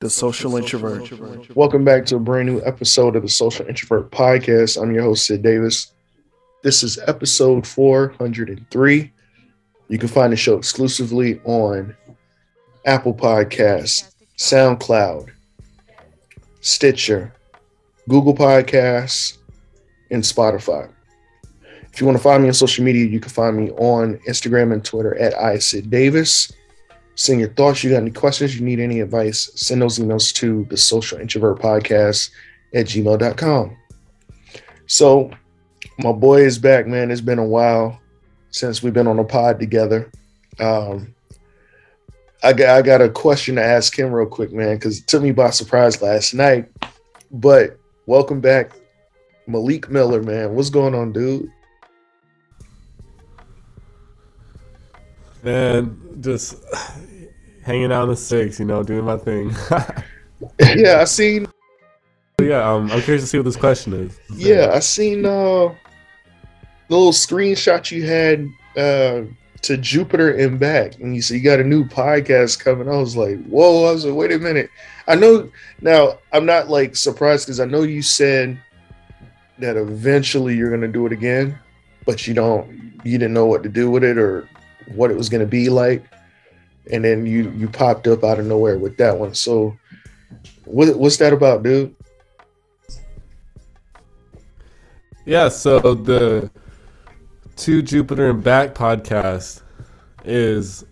The Social Introvert. Welcome back to a brand new episode of the Social Introvert Podcast. I'm your host, Sid Davis. This is episode 403. You can find the show exclusively on Apple Podcasts, SoundCloud, Stitcher, Google Podcasts, and Spotify. If you want to find me on social media, you can find me on Instagram and Twitter at iSidDavis. Send your thoughts. You got any questions? You need any advice? Send those emails to the social introvert podcast at gmail.com. So, my boy is back, man. It's been a while since we've been on a pod together. Um, I got I got a question to ask him real quick, man, because it took me by surprise last night. But welcome back, Maliek Miller, man. What's going on, dude? Man, just hanging out in the six, you know, doing my thing. yeah, I seen. Yeah, um, I'm curious to see what this question is. Yeah, I seen uh, the little screenshot you had uh, to Jupiter and back, and you said you got a new podcast coming. I was like, whoa! I was like, wait a minute. I know now. I'm not like surprised because I know you said that eventually you're gonna do it again, but you don't. You didn't know what to do with it or what it was gonna be like and then you you popped up out of nowhere with that one. So, what what's that about, dude? Yeah, so the to Jupiter and Back podcast is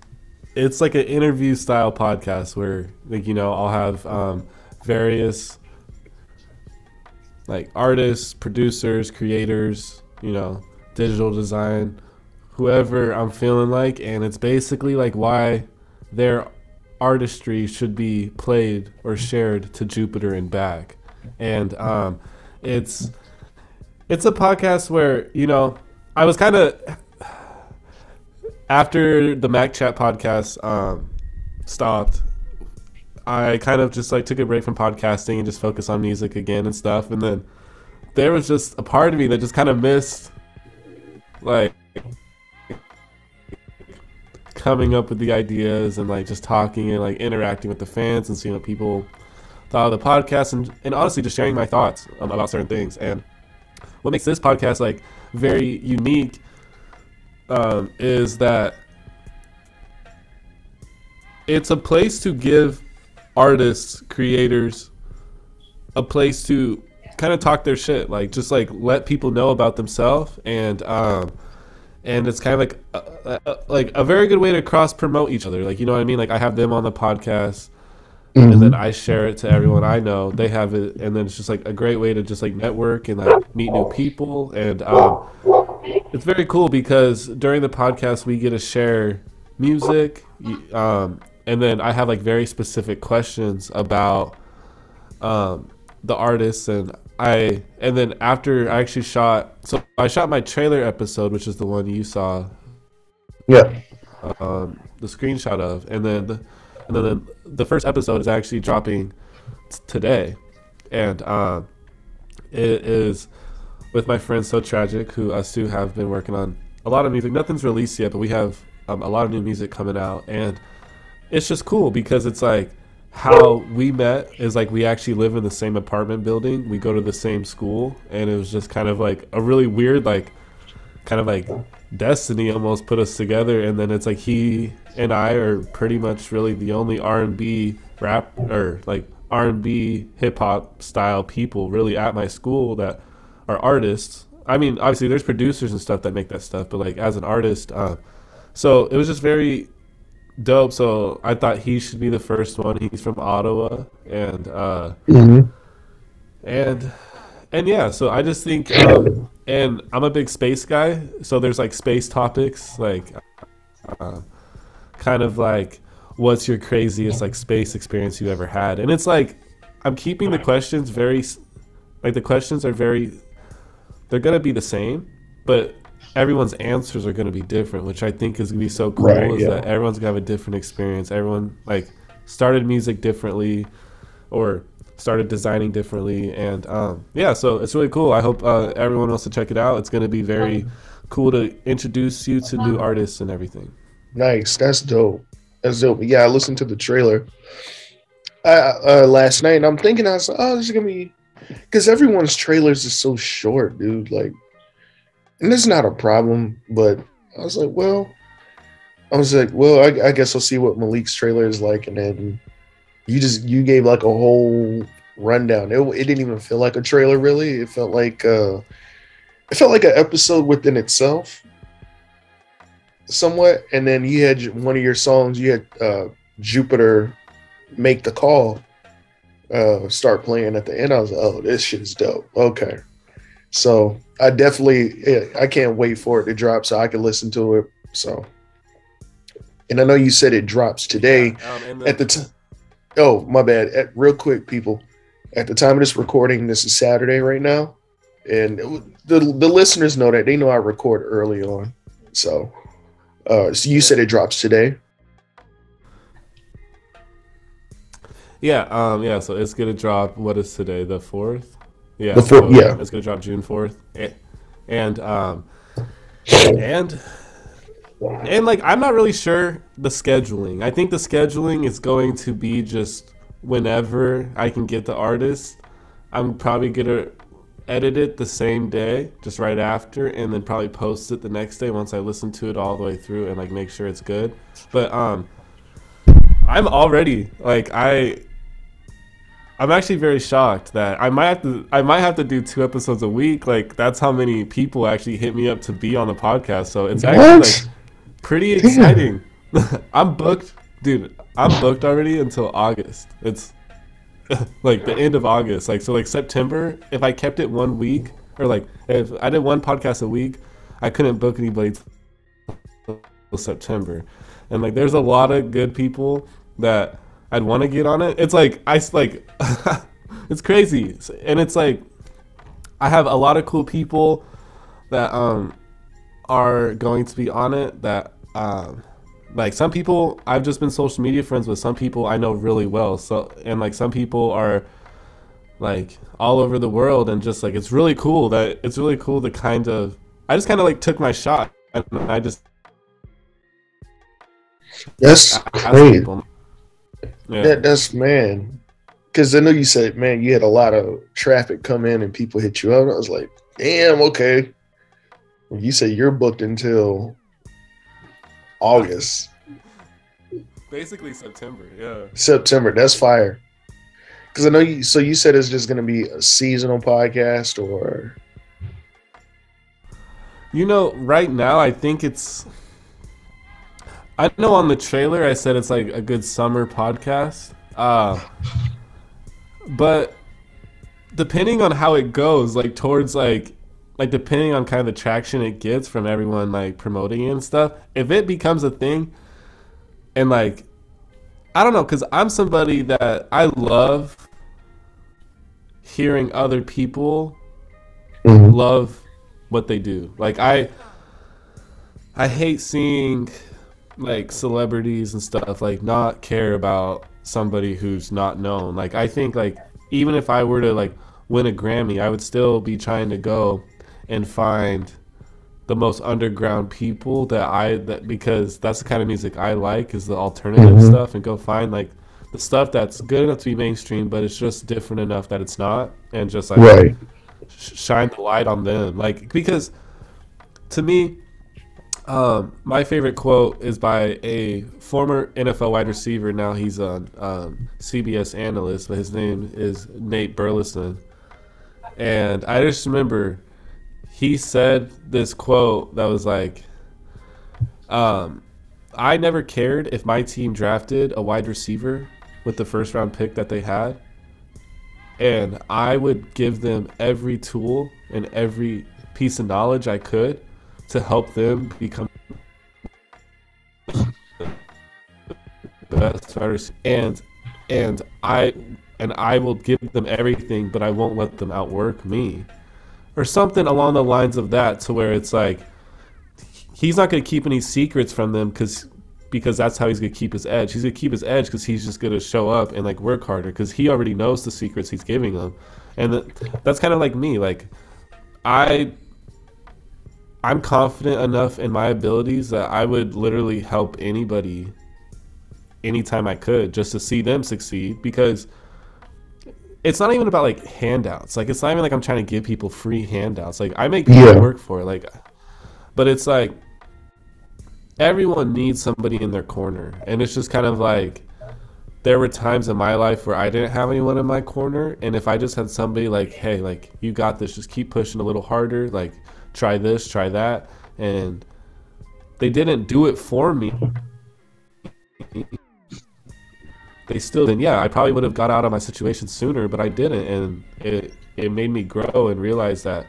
it's like an interview style podcast where like you know I'll have um, various like artists, producers, creators, you know, digital design, whoever I'm feeling like, and it's basically like why their artistry should be played or shared to Jupiter and back. And um, it's it's a podcast where you know I was kind of after the Mac Chat podcast um, stopped. I kind of just like took a break from podcasting and just focused on music again and stuff. And then there was just a part of me that just kind of missed like coming up with the ideas and like just talking and like interacting with the fans and seeing what people thought of the podcast and, and honestly just sharing my thoughts um, about certain things. And what makes this podcast like very unique um, is that it's a place to give artists creators a place to kind of talk their shit like just like let people know about themselves and um, and it's kind of like a, a, like a very good way to cross promote each other. Like you know what I mean? Like I have them on the podcast, mm-hmm. and then I share it to everyone I know. They have it, and then it's just like a great way to just like network and like meet new people. And um, it's very cool because during the podcast we get to share music, um, and then I have like very specific questions about um, the artists and I and then after I actually shot so I shot my trailer episode, which is the one you saw. Yeah. Um, the screenshot of, and then the, and then the, the first episode is actually dropping t- today, and um, it is with my friend So Tragic, who us two have been working on a lot of music. Nothing's released yet, but we have um, a lot of new music coming out, and it's just cool because it's like how we met is like we actually live in the same apartment building. We go to the same school, and it was just kind of like a really weird, like, kind of like destiny almost put us together. And then it's like he and I are pretty much really the only R and B rap or like R and B hip hop style people really at my school that are artists. I mean, obviously there's producers and stuff that make that stuff, but like as an artist, uh, so it was just very dope. So I thought he should be the first one. He's from Ottawa, and uh, mm-hmm. and and yeah. So I just think, um, and I'm a big space guy. So there's like space topics, like uh, kind of like what's your craziest like space experience you've ever had, and it's like I'm keeping the questions very, like the questions are very, they're gonna be the same, but everyone's answers are going to be different, which I think is going to be so cool. Right, is yeah. that everyone's going to have a different experience. Everyone like started music differently, or started designing differently, and um, yeah, so it's really cool. I hope uh, everyone wants to check it out. It's going to be very cool to introduce you to new artists and everything. Nice, that's dope. That's dope. Yeah, I listened to the trailer. uh, last night, and I'm thinking, I was like, oh, this is gonna be because everyone's trailers is so short, dude. Like, and it's not a problem, but I was like, well, I was like, well, I, I guess I'll see what Maliek's trailer is like, and then you just you gave like a whole rundown. It, it didn't even feel like a trailer, really. It felt like uh, it felt like an episode within itself, somewhat. And then you had one of your songs. You had uh, Jupiter make the call uh, start playing at the end. I was like, oh, this shit is dope. Okay. So I definitely, I can't wait for it to drop so I can listen to it. So, and I know you said it drops today um, the- at the time. Oh, my bad. At, real quick, people. At the time of this recording, this is Saturday right now, and the the listeners know that they know I record early on. So, uh, so you said it drops today. Yeah, um, yeah. So it's gonna drop. What is today? The fourth. Yeah. The. So yeah. It's gonna drop June fourth, and um, and and like I'm not really sure the scheduling. I think the scheduling is going to be just whenever I can get the artist. I'm probably gonna edit it the same day, just right after, and then probably post it the next day once I listen to it all the way through and like make sure it's good. But um, I'm already like I I'm actually very shocked that I might have to I might have to do two episodes a week. Like that's how many people actually hit me up to be on the podcast. So it's actually like pretty exciting. I'm booked, dude. I'm booked already until August. It's like the end of August. Like so like September, if I kept it one week or like if I did one podcast a week, I couldn't book anybody till September. And like there's a lot of good people that I'd want to get on it. It's like I like it's crazy, and it's like I have a lot of cool people that um are going to be on it. That um like some people I've just been social media friends with. Some people I know really well. So and like some people are like all over the world, and just like it's really cool that it's really cool to kind of I just kind of like took my shot and I just that's great. Yeah. That that's man. Because I know you said, man, you had a lot of traffic come in and people hit you up. I was like, damn, okay. You say you're booked until August. Basically September, yeah. September, that's fire. Because I know you. So you said it's just going to be a seasonal podcast, or you know, right now I think it's I know on the trailer I said it's like a good summer podcast. Uh, but depending on how it goes, like towards like like depending on kind of the traction it gets from everyone like promoting it and stuff, if it becomes a thing and like I don't know cuz I'm somebody that I love hearing other people mm-hmm. love what they do. Like I I hate seeing like celebrities and stuff like not care about somebody who's not known. Like I think like even if I were to like win a Grammy, I would still be trying to go and find the most underground people that I that because that's the kind of music I like is the alternative mm-hmm. stuff and go find like the stuff that's good enough to be mainstream but it's just different enough that it's not and just like right. shine the light on them like because to me um, my favorite quote is by a former NFL wide receiver. Now he's a um, CBS analyst, but his name is Nate Burleson. And I just remember he said this quote that was like, um, I never cared if my team drafted a wide receiver with the first round pick that they had. And I would give them every tool and every piece of knowledge I could to help them become best fighters and and I and I will give them everything but I won't let them outwork me or something along the lines of that to where it's like he's not going to keep any secrets from them cuz because that's how he's going to keep his edge. He's going to keep his edge cuz he's just going to show up and like work harder cuz he already knows the secrets he's giving them. And that's kind of like me like I I'm confident enough in my abilities that I would literally help anybody anytime I could just to see them succeed because it's not even about like handouts. Like it's not even like I'm trying to give people free handouts. Like I make people Yeah. work for it. Like, but it's like everyone needs somebody in their corner, and it's just kind of like there were times in my life where I didn't have anyone in my corner, and if I just had somebody like, hey, like you got this, just keep pushing a little harder, like try this, try that, and they didn't do it for me. They still didn't. yeah, I probably would have got out of my situation sooner, but I didn't, and it it made me grow and realize that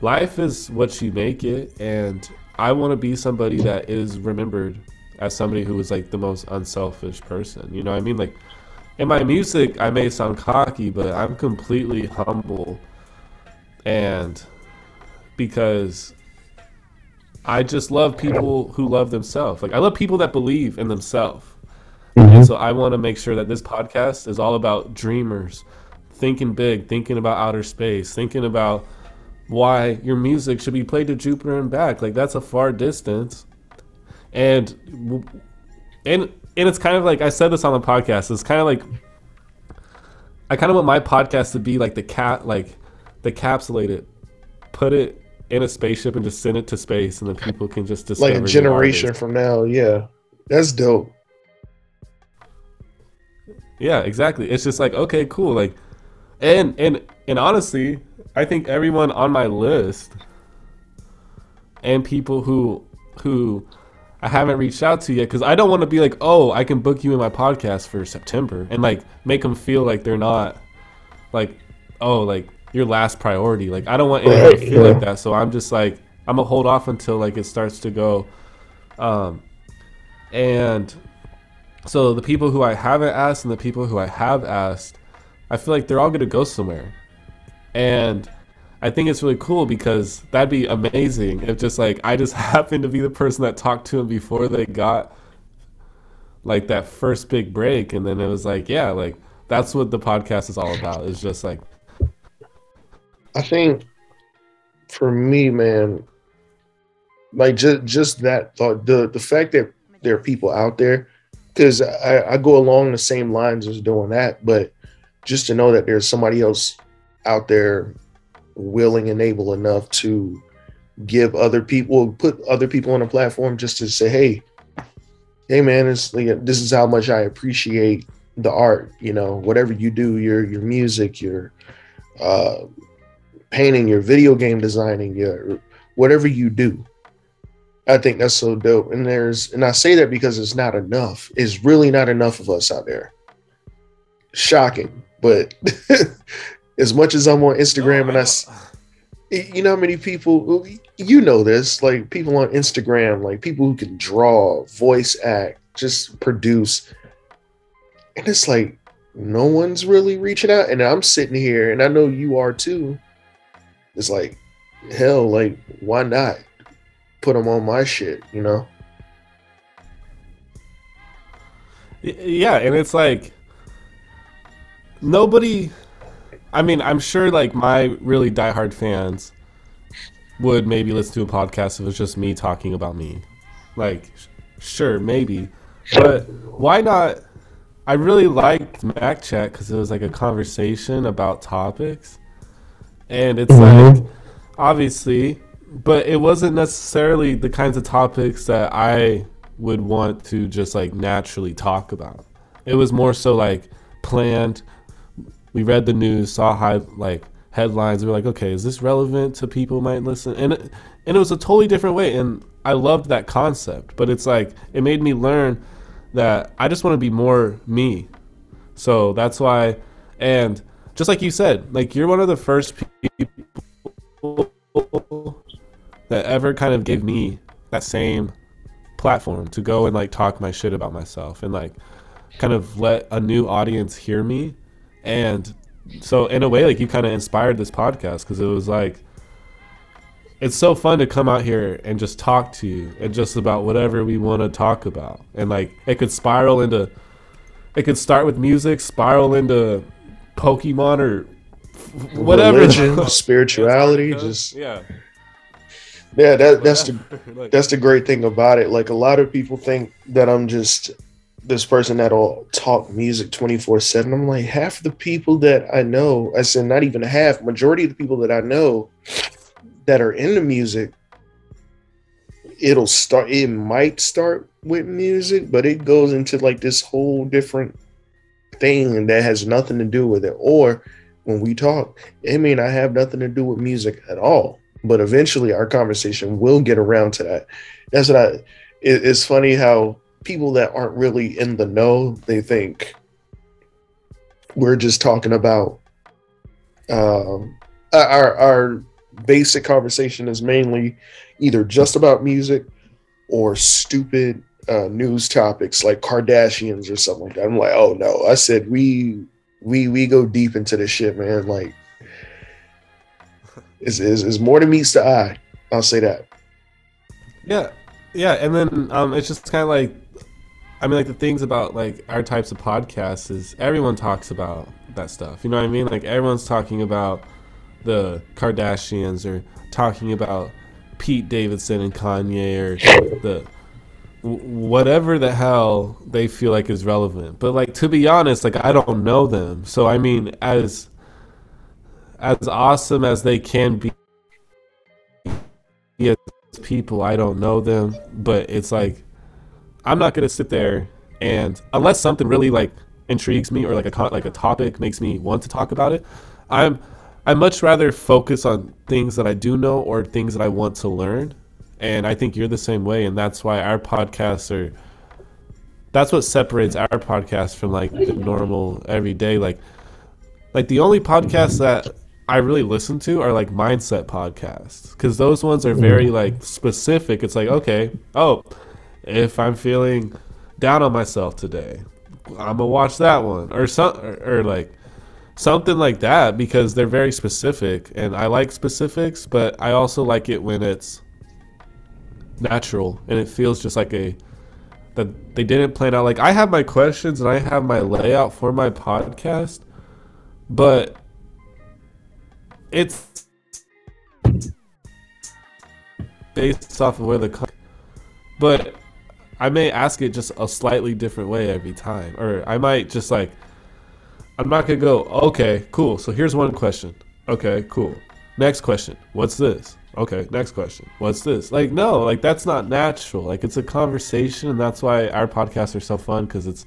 life is what you make it, and I want to be somebody that is remembered as somebody who was like the most unselfish person. You know what I mean? Like in my music, I may sound cocky, but I'm completely humble, and because I just love people who love themselves. Like I love people that believe in themselves. And so I want to make sure that this podcast is all about dreamers, thinking big, thinking about outer space, thinking about why your music should be played to Jupiter and back. Like that's a far distance. And and and it's kind of like I said this on the podcast. It's kind of like I kind of want my podcast to be like the cat like the capsulated put it in a spaceship and just send it to space and then people can just discover like a generation from now. Yeah, that's dope. Yeah, exactly. It's just like okay, cool. Like, and and and honestly, I think everyone on my list and people who who I haven't reached out to yet because I don't want to be like, oh, I can book you in my podcast for September and like make them feel like they're not like, oh, like your last priority. Like I don't want anyone to feel like that. So I'm just like, I'm gonna hold off until like it starts to go. Um, and so the people who I haven't asked and the people who I have asked, I feel like they're all gonna go somewhere, and I think it's really cool because that'd be amazing if just like I just happened to be the person that talked to them before they got like that first big break, and then it was like, yeah, like that's what the podcast is all about. It's just like, I think for me, man, like just just that thought, the the fact that there are people out there, because I, I go along the same lines as doing that, but just to know that there's somebody else out there willing and able enough to give other people put other people on a platform just to say, hey, hey man, it's like, this is how much I appreciate the art, you know, whatever you do, your your music, your uh painting, your video game designing, your whatever you do. I think that's so dope. And there's and I say that because it's not enough. It's really not enough of us out there. Shocking. But as much as I'm on Instagram and I, you know how many people you know this like people on instagram like people who can draw voice act just produce and it's like no one's really reaching out and i'm sitting here and i know you are too it's like hell like why not put them on my shit you know Yeah, and it's like nobody. I mean, I'm sure like my really diehard fans would maybe listen to a podcast if it was just me talking about me. Like, sure, maybe, but why not? I really liked Mac Chat because it was like a conversation about topics, and it's mm-hmm. like obviously, but it wasn't necessarily the kinds of topics that I would want to just like naturally talk about. It was more so like planned. We read the news, saw high like headlines. We were like, okay, is this relevant to people might listen? And it, and it was a totally different way. And I loved that concept. But it's like it made me learn that I just want to be more me. So that's why. And just like you said, like you're one of the first people that ever kind of gave me that same platform to go and like talk my shit about myself and like kind of let a new audience hear me. And so in a way like you kind of inspired this podcast because it was like it's so fun to come out here and just talk to you and just about whatever we want to talk about. And like it could spiral into it could start with music spiral into pokemon or whatever. Religion spirituality Antarctica. just yeah. Yeah that that's the that's the great thing about it. Like a lot of people think that I'm just this person that'll talk music 24 7 i'm like half the people that i know i said not even half majority of the people that i know that are into music it'll start it might start with music but it goes into like this whole different thing that has nothing to do with it or when we talk it may not have nothing to do with music at all. But eventually our conversation will get around to that. That's what i it, it's funny how people that aren't really in the know they think we're just talking about um our our basic conversation is mainly either just about music or stupid uh, news topics like Kardashians or something like that. I'm like, oh no. I said we we we go deep into this shit, man. Like is is is more than meets the eye. I'll say that. Yeah, yeah, and then um, it's just kind of like, I mean, like the things about like our types of podcasts is everyone talks about that stuff. You know what I mean? Like everyone's talking about the Kardashians or talking about Pete Davidson and Kanye or the whatever the hell they feel like is relevant. But like to be honest, like I don't know them. So I mean as as awesome as they can be as people, I don't know them, but it's like I'm not going to sit there and unless something really like intrigues me or like a like a topic makes me want to talk about it, I'm I much rather focus on things that I do know or things that I want to learn. And I think you're the same way. And that's why our podcasts are, that's what separates our podcast from like the normal everyday. Like, like the only podcasts that I really listen to are like mindset podcasts because those ones are very mm-hmm. like specific. It's like, okay, oh, if I'm feeling down on myself today, I'm gonna watch that one or some or, or like something like that because they're very specific and I like specifics, but I also like it when it's natural and it feels just like a that they didn't plan out like I have my questions and I have my layout for my podcast, but it's based off of where the but I may ask it just a slightly different way every time or I might just like I'm not gonna go, okay, cool. So here's one question. Okay, cool. Next question. What's this? Okay, next question. What's this? Like, no, like that's not natural. Like it's a conversation, and that's why our podcasts are so fun because it's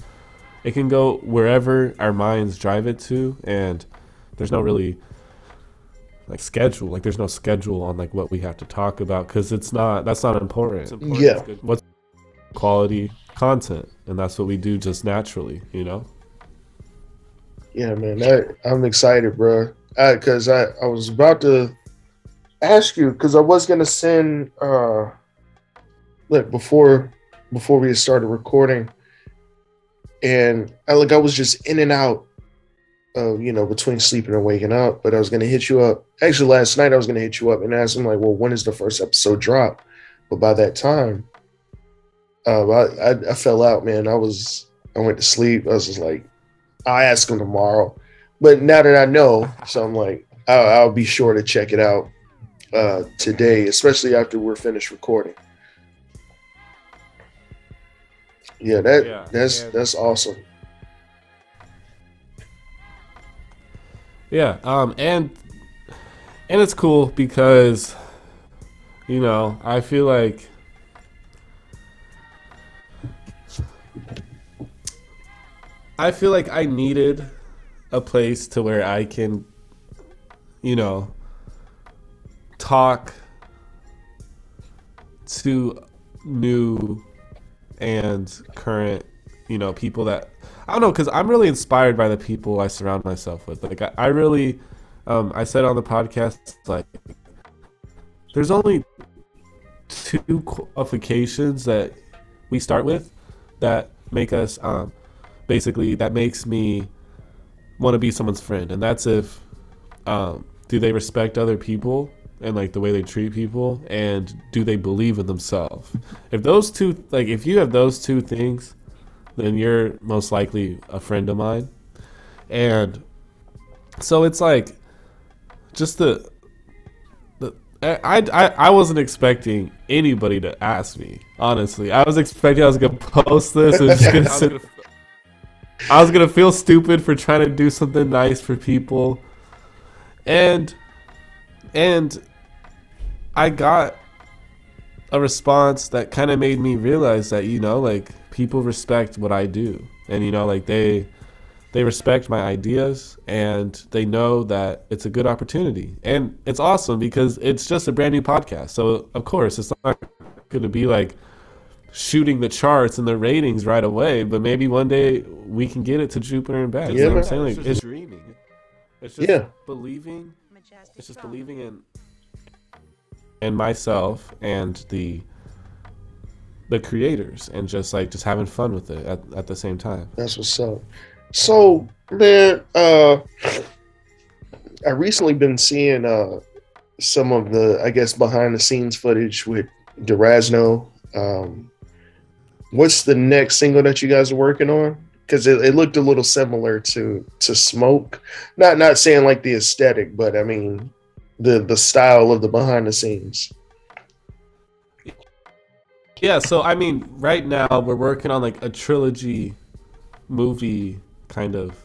it can go wherever our minds drive it to, and there's no really like schedule. Like there's no schedule on like what we have to talk about because it's not that's not important. important. Yeah. What's quality content, and that's what we do just naturally, you know. Yeah, man, that, I'm excited, bro. Because I, I, I was about to ask you because I was gonna send uh look before before we started recording, and I like I was just in and out of you know between sleeping and waking up. But I was gonna hit you up. Actually, last night I was gonna hit you up and ask him like, well, when is the first episode drop? But by that time, uh, I, I I fell out, man. I was I went to sleep. I was just like, I'll ask him tomorrow. But now that I know, so I'm like, I'll, I'll be sure to check it out uh, today, especially after we're finished recording. Yeah, that yeah, that's yeah. that's awesome. Yeah, um, and and it's cool because you know I feel like I feel like I needed a place to where I can, you know, talk to new and current, you know, people that I don't know because I'm really inspired by the people I surround myself with. Like I, I really, um, I said on the podcast, like there's only two qualifications that we start with that make us um, basically that makes me want to be someone's friend, and that's if um, do they respect other people and like the way they treat people, and do they believe in themselves? If those two, like, if you have those two things, then you're most likely a friend of mine, and so it's like just the I, I I wasn't expecting anybody to ask me. Honestly, I was expecting I was gonna post this and just gonna sit. I was gonna feel stupid for trying to do something nice for people, and and I got a response that kind of made me realize that you know like people respect what I do, and you know like they they respect my ideas and they know that it's a good opportunity. And it's awesome because it's just a brand new podcast. So of course it's not going to be like shooting the charts and the ratings right away but maybe one day we can get it to jupiter and back you Yeah, know what i'm saying? Like It's it's just dreaming. It's just Yeah. believing. It's just believing in in myself and the the creators and just like just having fun with it at, at the same time That's what's up. So, man, uh, I recently been seeing uh some of the, I guess, behind the scenes footage with Durazno. Um, what's the next single that you guys are working on? Because it, it looked a little similar to to Smoke. Not not saying like the aesthetic, but I mean the the style of the behind the scenes. Yeah, so I mean, right now we're working on like a trilogy movie kind of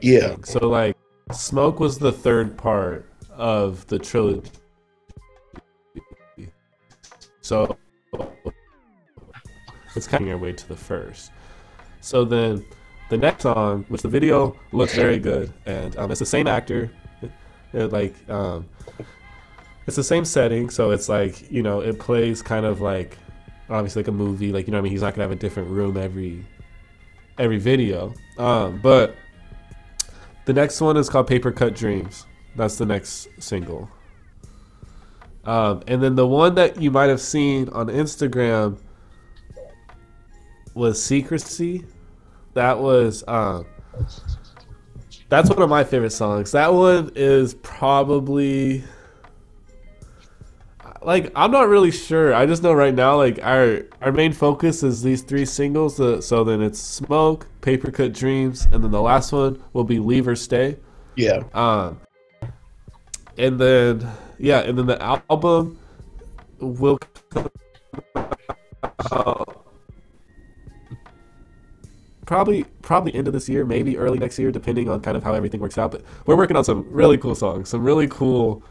Yeah, thing. So like Smoke was the third part of the trilogy. So it's kind of our way to the first. So then the next song, which the video looks very good, and um, it's the same actor, it, like um, it's the same setting. So it's like you know it plays kind of like obviously like a movie. Like you know what I mean he's not gonna have a different room every every video. Um, but the next one is called Paper Cut Dreams. That's the next single. Um, and then the one that you might have seen on Instagram was Secrecy. That was um, that's one of my favorite songs. That one is probably like I'm not really sure. I just know right now like our our main focus is these three singles. Uh, so then it's Smoke, Paper Cut Dreams, and then the last one will be Leave or Stay. yeah, Um, and then yeah, and then the album will come out probably probably end of this year, maybe early next year, depending on kind of how everything works out. But we're working on some really cool songs, some really cool,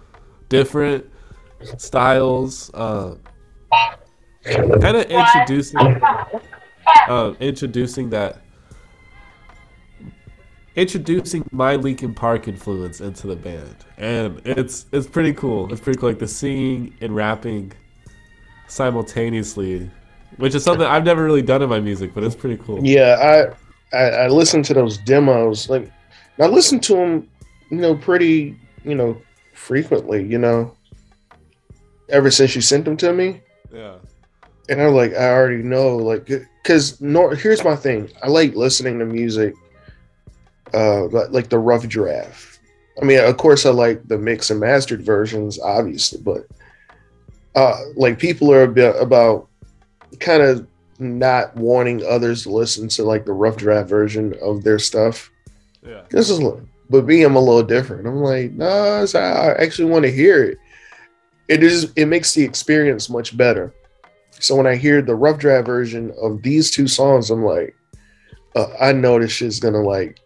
different styles. Uh, kind of introducing, uh, introducing that introducing my Linkin Park influence into the band, and it's it's pretty cool. It's pretty cool, like the singing and rapping simultaneously, which is something I've never really done in my music, but it's pretty cool. Yeah, I, I I listened to those demos. Like, I listen to them, you know, pretty, you know, frequently. You know, ever since you sent them to me, Yeah. and I'm like, I already know, like, because nor here's my thing. I like listening to music, uh, like, like the rough draft. I mean, of course, I like the mix and mastered versions, obviously, but uh, like people are a bit about kind of not wanting others to listen to like the rough draft version of their stuff. Yeah. This is, but me, I'm a little different. I'm like, no, it's- I actually want to hear it. It is, it makes the experience much better. So when I hear the rough draft version of these two songs, I'm like, uh, I know this shit's gonna like,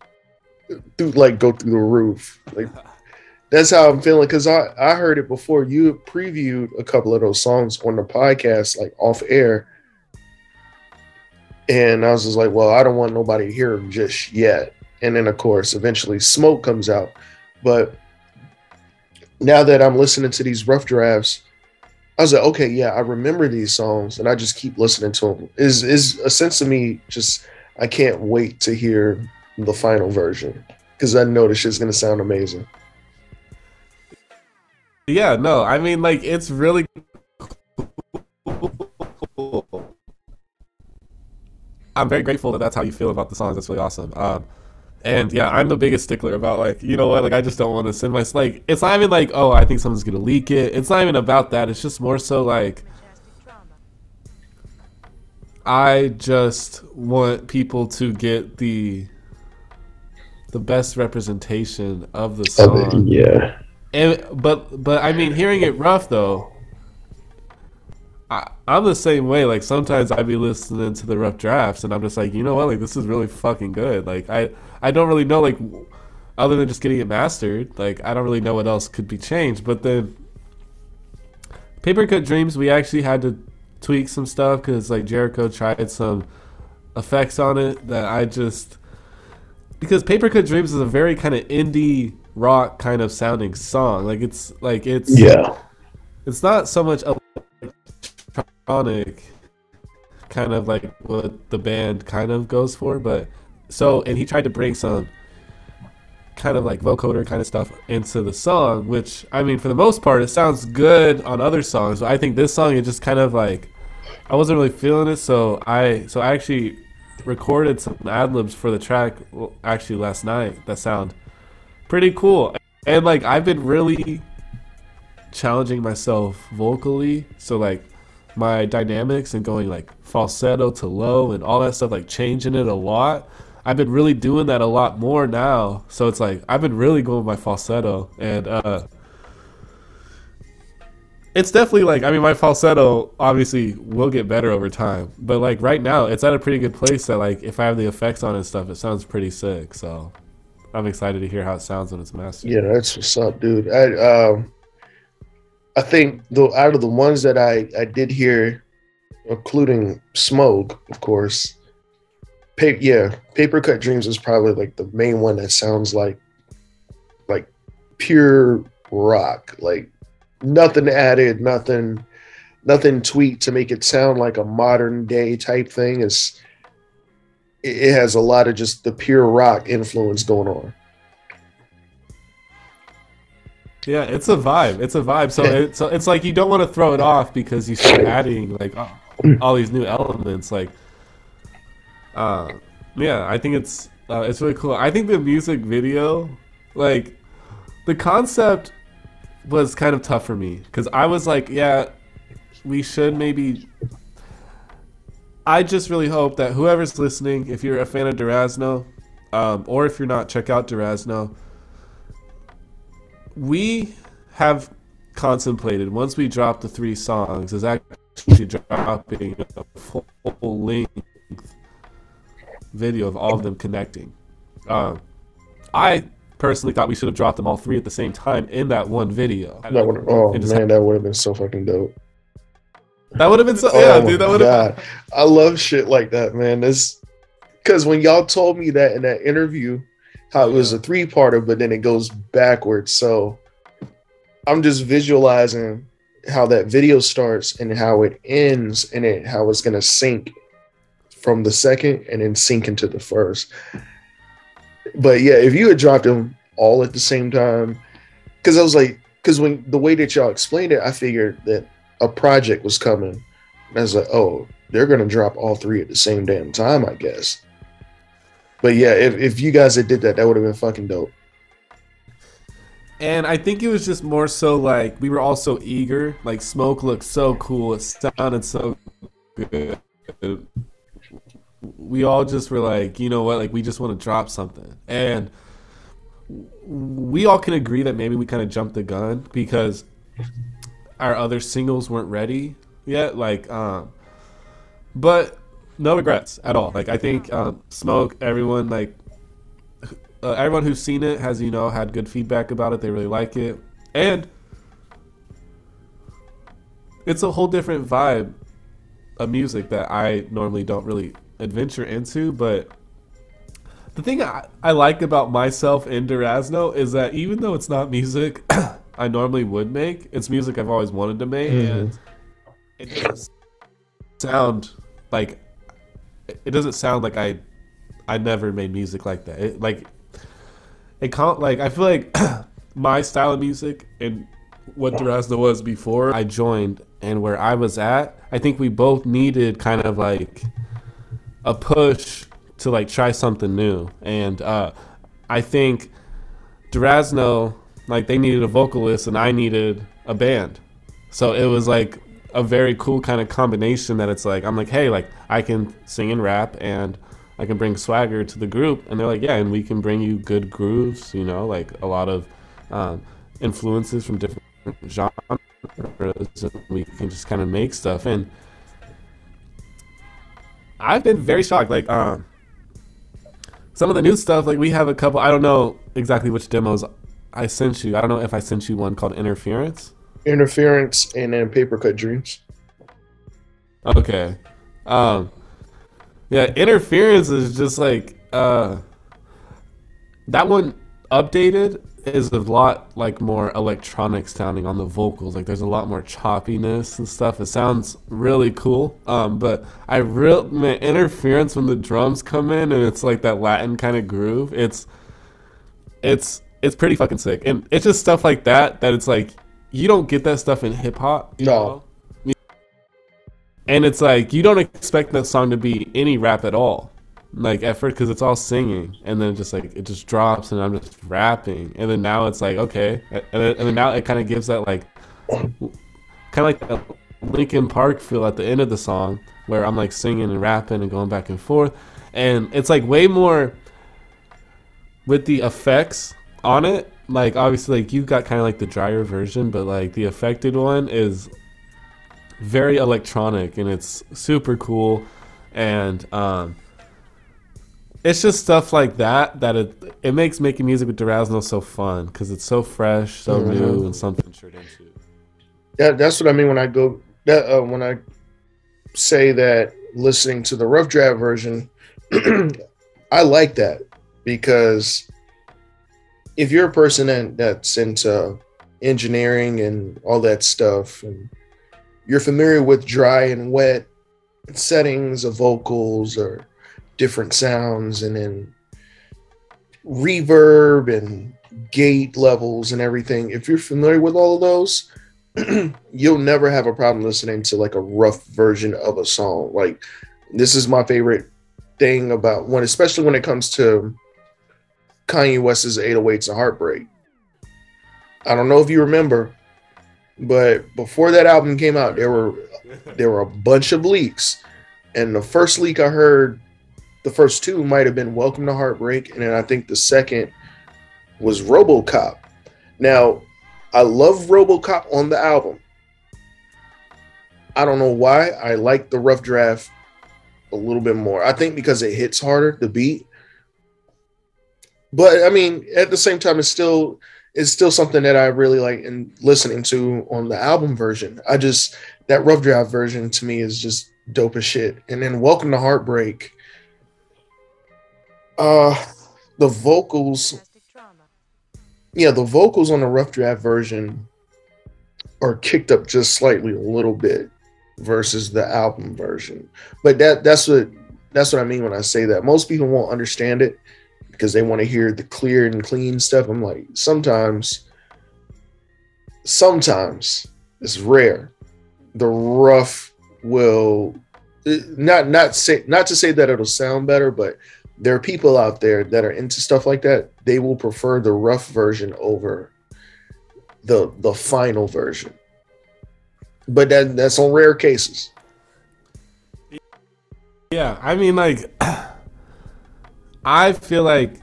through like go through the roof. Like that's how I'm feeling because I I heard it before. You previewed a couple of those songs on the podcast, like off air, and I was just like, well, I don't want nobody to hear them just yet. And then of course, eventually, smoke comes out. But now that I'm listening to these rough drafts, I was like, okay, yeah, I remember these songs, and I just keep listening to them. Is is a sense of me just I can't wait to hear the final version because I know this shit's gonna sound amazing. Yeah, no, I mean, like, it's really I'm very grateful that that's how you feel about the songs. That's really awesome. Um, and yeah, I'm the biggest stickler about like, you know what? Like, I just don't want to send my like. It's not even like, oh, I think someone's gonna leak it. It's not even about that. It's just more so like, I just want people to get the the best representation of the song yeah. And, but but I mean, hearing it rough though, I, I'm the same way. Like sometimes I be listening to the rough drafts, and I'm just like, you know what? Like this is really fucking good. Like I I don't really know like other than just getting it mastered. Like I don't really know what else could be changed. But then Paper Cut Dreams, we actually had to tweak some stuff because like Jericho tried some effects on it that I just because Paper Cut Dreams is a very kind of indie rock kind of sounding song. Like it's like it's Yeah. it's not so much electronic kind of like what the band kind of goes for, but so and he tried to bring some kind of like vocoder kind of stuff into the song, which I mean for the most part it sounds good on other songs. But I think this song it just kind of like I wasn't really feeling it, so I so I actually recorded some ad libs for the track actually last night that sound pretty cool. And like I've been really challenging myself vocally, so like my dynamics and going like falsetto to low and all that stuff, like changing it a lot. I've been really doing that a lot more now. So it's like I've been really going with my falsetto and uh it's definitely like I mean my falsetto obviously will get better over time. But like right now it's at a pretty good place that like if I have the effects on and stuff it sounds pretty sick. So I'm excited to hear how it sounds when it's mastered. Yeah, that's what's up, dude. I um I think though out of the ones that I I did hear, including Smoke, of course. Pa- yeah, Paper Cut Dreams is probably like the main one that sounds like like pure rock, like nothing added, nothing nothing tweaked to make it sound like a modern day type thing. Is it it has a lot of just the pure rock influence going on. Yeah, it's a vibe. It's a vibe. So it's so it's like you don't want to throw it off because you start adding like all, all these new elements. Like, uh, yeah, I think it's uh, it's really cool. I think the music video, like, the concept was kind of tough for me because I was like, yeah, we should maybe. I just really hope that whoever's listening, if you're a fan of Durazno, um, or if you're not, check out Durazno we have contemplated once we drop the three songs is actually dropping a full length video of all of them connecting. Um, I personally thought we should have dropped them all three at the same time in that one video. That would oh man, that would have been so fucking dope. That would have been so. Oh Yeah, my dude, that would have. I love shit like that, man. This because when y'all told me that in that interview, how it was a three parter, but then it goes backwards. So I'm just visualizing how that video starts and how it ends and it how it's gonna sink from the second and then sink into the first. But yeah, if you had dropped them all at the same time, because I was like, because when the way that y'all explained it, I figured that a project was coming. And I was like, oh, they're gonna drop all three at the same damn time, I guess. But yeah, if, if you guys had did that, that would have been fucking dope. And I think it was just more so like we were all so eager. Like Smoke looked so cool. It sounded so good. We all just were like, you know what? Like we just want to drop something. And we all can agree that maybe we kind of jumped the gun because our other singles weren't ready yet. Like, um, but no regrets at all. Like I think um, Smoke, everyone like uh, everyone who's seen it has you know had good feedback about it. They really like it, and it's a whole different vibe of music that I normally don't really adventure into. But the thing I, I like about myself in Durazno is that even though it's not music I normally would make, it's music I've always wanted to make, and it doesn't sound like it doesn't sound like I I never made music like that. It, like it can't like I feel like my style of music and what Durazno was before I joined and where I was at, I think we both needed kind of like a push to like try something new. And uh I think Durazno like they needed a vocalist and I needed a band. So it was like a very cool kind of combination that it's like I'm like, hey, like I can sing and rap and I can bring swagger to the group, and they're like, yeah, and we can bring you good grooves, you know, like a lot of um, influences from different genres, and we can just kind of make stuff. And I've been very shocked. Like, um, some of the new stuff, like we have a couple. I don't know exactly which demos I sent you. I don't know if I sent you one called Interference. Interference and then Paper Cut Dreams. Okay. Um yeah, interference is just like uh that one updated is a lot like more electronic sounding on the vocals. Like there's a lot more choppiness and stuff. It sounds really cool. Um but I real man interference when the drums come in and it's like that Latin kind of groove. It's it's it's pretty fucking sick. And it's just stuff like that that it's like you don't get that stuff in hip hop. No. And it's like you don't expect that song to be any rap at all, like at first because it's all singing, and then just like it just drops, and I'm just rapping, and then now it's like okay, and then, and then now it kind of gives that like kind of like that Linkin Park feel at the end of the song where I'm like singing and rapping and going back and forth, and it's like way more with the effects on it. Like obviously, like you got kind of like the drier version, but like the affected one is very electronic and it's super cool, and um, it's just stuff like that that it it makes making music with Durazno so fun because it's so fresh, so Mhm. new, and something straight into. That, that's what I mean when I go that uh, when I say that listening to the rough draft version, I like that because if you're a person that, that's into engineering and all that stuff, and you're familiar with dry and wet settings of vocals or different sounds, and then reverb and gate levels and everything, if you're familiar with all of those, you'll never have a problem listening to like a rough version of a song. Like this is my favorite thing about when, especially when it comes to Kanye West's 808s and Heartbreak. I don't know if you remember, but before that album came out, there were there were a bunch of leaks, and the first leak I heard, the first two might have been "Welcome to Heartbreak," and then I think the second was "RoboCop." Now, I love RoboCop on the album. I don't know why I like the rough draft a little bit more. I think because it hits harder, the beat. But I mean, at the same time, it's still it's still something that I really like in listening to on the album version. I just that rough draft version to me is just dope as shit. And then Welcome to Heartbreak. Uh the vocals yeah, the vocals on the rough draft version are kicked up just slightly a little bit versus the album version. But that that's what that's what I mean when I say that. Most people won't understand it because they want to hear the clear and clean stuff. I'm like, sometimes sometimes it's rare. The rough will uh, not not say not to say that it'll sound better, but there are people out there that are into stuff like that. They will prefer the rough version over the the final version. But that that's on rare cases. Yeah, I mean, like, I feel like,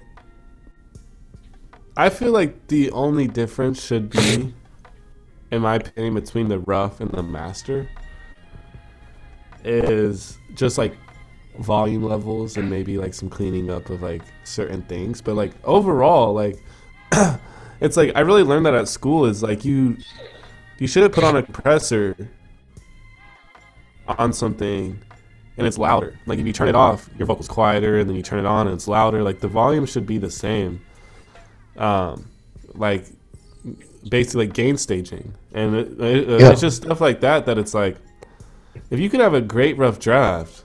I feel like the only difference should be, in my opinion, between the rough and the master, is just like volume levels and maybe like some cleaning up of like certain things. But like overall, like, it's like I really learned that at school is like you, you should have put on a compressor on something and it's louder. Like if you turn it off, your vocal's quieter, and then you turn it on and it's louder. Like the volume should be the same. Um, like basically like gain staging, and it, it, Yeah. it's just stuff like that that it's like if you can have a great rough draft,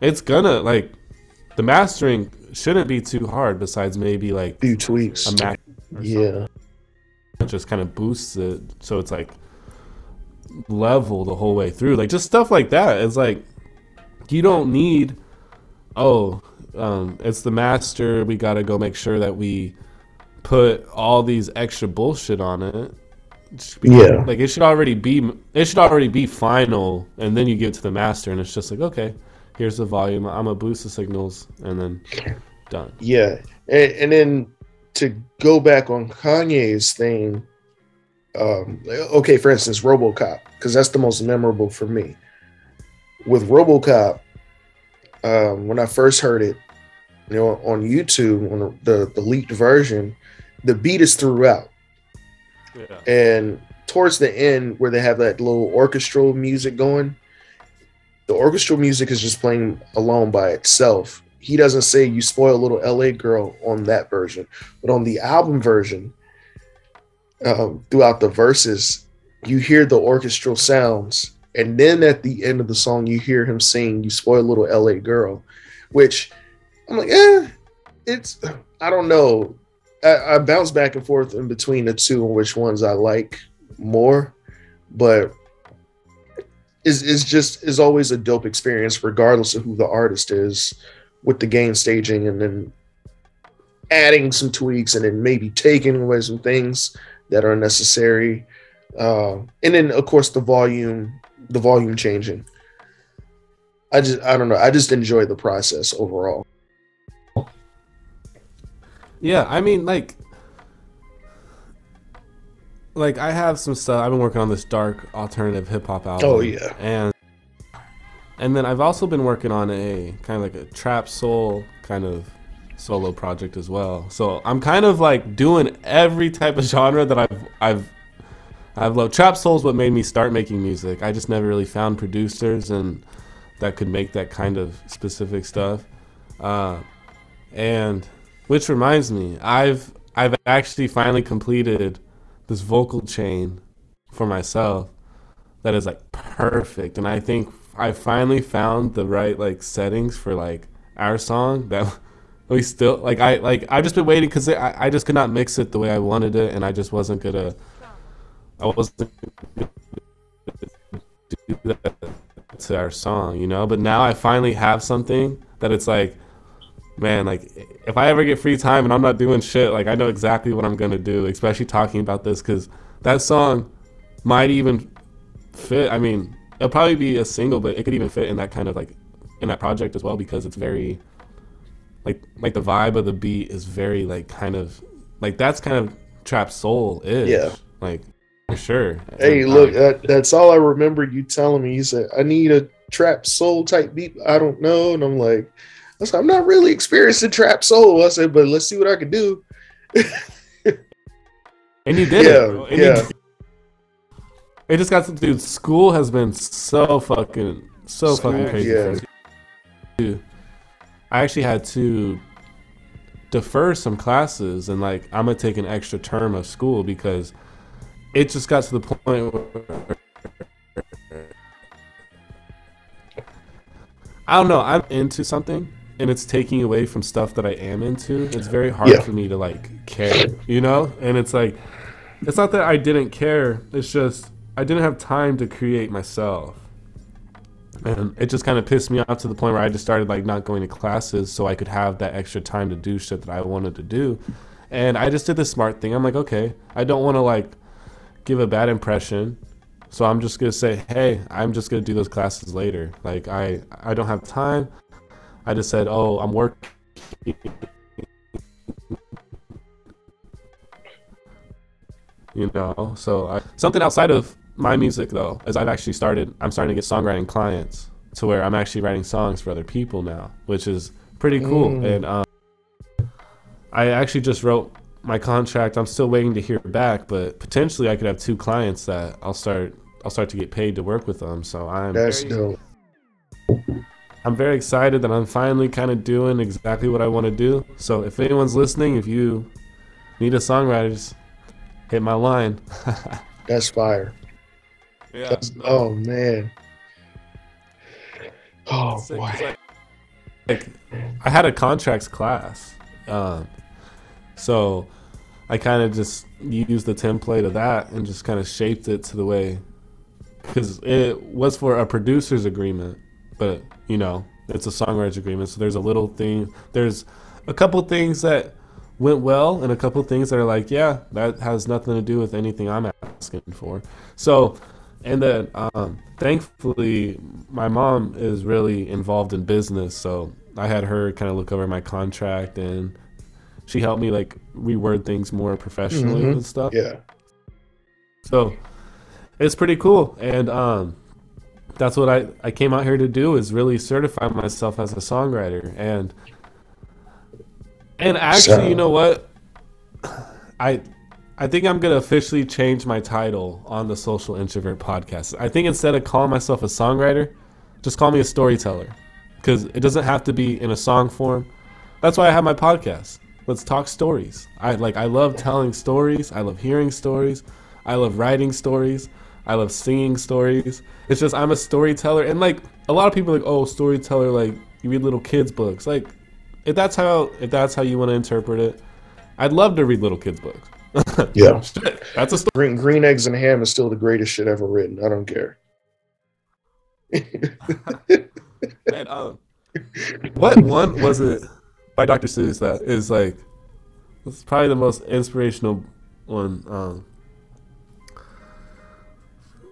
it's gonna like the mastering shouldn't be too hard. Besides maybe like Few tweaks. a Mac, or Yeah. it just kind of boosts it so it's like level the whole way through. Like just stuff like that. It's like you don't need oh um it's the master. We gotta go make sure that we put all these extra bullshit on it. It should be- Yeah. like it should already be it should already be final and then you give it to the master and it's just like okay here's the volume. I'm gonna boost the signals and then done. Yeah. And, and then to go back on Kanye's thing, um, okay, for instance, RoboCop, because that's the most memorable for me. With RoboCop, um, when I first heard it, you know, on YouTube, on the the leaked version, the beat is throughout, Yeah. and towards the end where they have that little orchestral music going, the orchestral music is just playing alone by itself. He doesn't say you spoil little LA girl on that version, but on the album version, um, throughout the verses, you hear the orchestral sounds, and then at the end of the song, you hear him sing "You Spoil Little LA Girl," which I'm like, eh, it's I don't know. I, I bounce back and forth in between the two and which ones I like more, but is is just is always a dope experience regardless of who the artist is with the gain staging and then adding some tweaks and then maybe taking away some things that are necessary uh, and then of course the volume the volume changing i just i don't know i just enjoy the process overall Yeah, I mean, like, like I have some stuff. I've been working on this dark alternative hip hop album. Oh, yeah. and and then I've also been working on a kind of like a trap soul kind of solo project as well. So I'm kind of like doing every type of genre that I've I've I've loved. Trap soul is what made me start making music. I just never really found producers and that could make that kind of specific stuff. Uh, and which reminds me, I've I've actually finally completed this vocal chain for myself that is like perfect, and I think I finally found the right like settings for like our song that we still like. I like I've just been waiting because I I just could not mix it the way I wanted it, and I just wasn't gonna. I wasn't gonna do that to our song, you know. But now I finally have something that it's like man, like if I ever get free time and I'm not doing shit, like I know exactly what I'm gonna do. Especially talking about this because that song might even fit. I mean, it'll probably be a single, but it could even fit in that kind of like in that project as well because it's very like like the vibe of the beat is very like kind of like that's kind of trap soul is Yeah. like for sure. hey And, look that, that's all i remember you telling me you said i need a trap soul type beat i don't know and i'm like I said, i'm not really experiencing trap soul i said but let's see what i can do And you did Yeah, it. And yeah. did- It just got to dude. School has been so fucking so School, fucking crazy. yeah. Dude, I actually had to defer some classes and like I'm gonna take an extra term of school because it just got to the point where I don't know. I'm into something and it's taking away from stuff that I am into. It's very hard Yeah. for me to like care, you know? And it's like it's not that I didn't care. It's just I didn't have time to create myself. And it just kind of pissed me off to the point where I just started like not going to classes so I could have that extra time to do shit that I wanted to do. And I just did the smart thing. I'm like, okay, I don't want to like give a bad impression. So I'm just gonna say, hey, I'm just gonna do those classes later. Like I, I don't have time. I just said, oh, I'm working. You know, so I, something outside of my music though is I've actually started. I'm starting to get songwriting clients to where I'm actually writing songs for other people now, which is pretty cool. Mm. And um, I actually just wrote my contract. I'm still waiting to hear back, but potentially I could have two clients that I'll start. I'll start to get paid to work with them. So I'm that's very, dope I'm very excited that I'm finally kind of doing exactly what I want to do. So if anyone's listening, if you need a songwriter, just hit my line. that's fire yeah. oh man oh Sick, boy Like, like, I had a contracts class, um, so I kind of just used the template of that and just kind of shaped it to the way, because it was for a producer's agreement, but you know it's a songwriter's agreement. So there's a little thing, there's a couple things that went well, and a couple things that are like, yeah, that has nothing to do with anything I'm asking for. So and then um, thankfully my mom is really involved in business so i had her kind of look over my contract and she helped me like reword things more professionally Mhm. and stuff. Yeah. So it's pretty cool. And um that's what I, I came out here to do is really certify myself as a songwriter. And and actually, So- you know what? I I think I'm gonna officially change my title on the Social Introvert podcast. I think instead of calling myself a songwriter, just call me a storyteller. Because it doesn't have to be in a song form. That's why I have my podcast. Let's talk stories. I like I love telling stories. I love hearing stories. I love writing stories. I love singing stories. It's just I'm a storyteller and like a lot of people like, "Oh, storyteller like you read little kids books." Like if that's how if that's how you want to interpret it, I'd love to read little kids books. Yeah. That's a story. Green, green eggs and ham is still the greatest shit ever written. I don't care. Man, um, what one was it by Dr. Seuss that is like it's probably the most inspirational one. Um,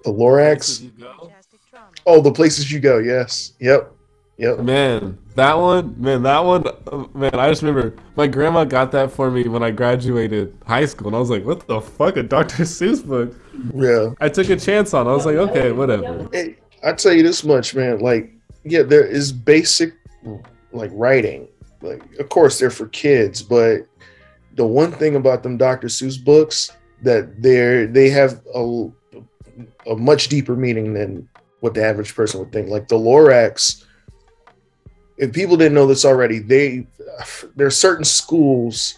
the Lorax. Oh, the places you go. Yes. Yep. Yep. Man, that one, man, that one, man. I just remember my grandma got that for me when I graduated high school, and I was like, "What the fuck, a Dr. Seuss book?" Yeah. I took a chance on. it. I was like, "Okay, whatever." Hey, I tell you this much, man. Like, yeah, there is basic like writing. Like, of course, they're for kids, but the one thing about them Dr. Seuss books that they're they have a, a much deeper meaning than what the average person would think. Like the Lorax. If people didn't know this already, they there are certain schools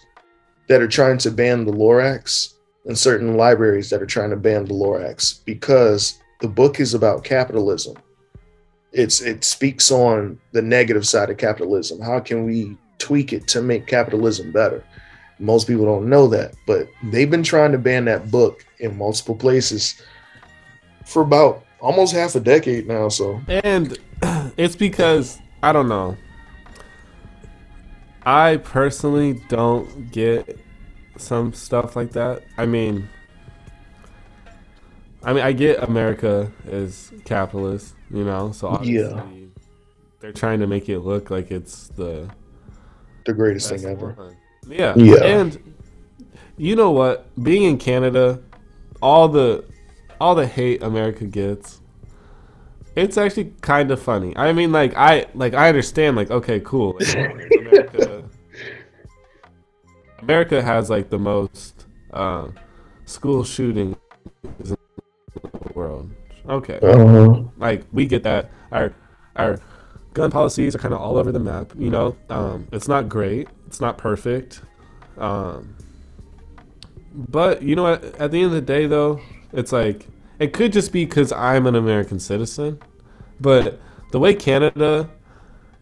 that are trying to ban the Lorax and certain libraries that are trying to ban the Lorax because the book is about capitalism. It's it speaks on the negative side of capitalism. How can we tweak it to make capitalism better? Most people don't know that, but they've been trying to ban that book in multiple places for about almost half a decade now. So And it's because I don't know. I personally don't get some stuff like that. I mean, I mean, I get America is capitalist, you know, so obviously Yeah. they're trying to make it look like it's the the greatest thing ever. one. Yeah. Yeah. And you know what? Being in Canada, all the all the hate America gets, it's actually kind of funny. I mean, like I like I understand. Like, okay, cool. Like, America, America has like the most uh, school shootings in the world. Okay, Uh-huh. like we get that. Our our gun policies are kind of all over the map. You know, um, it's not great. It's not perfect. Um, but you know what? At the end of the day, though, it's like it could just be because I'm an American citizen. But the way Canada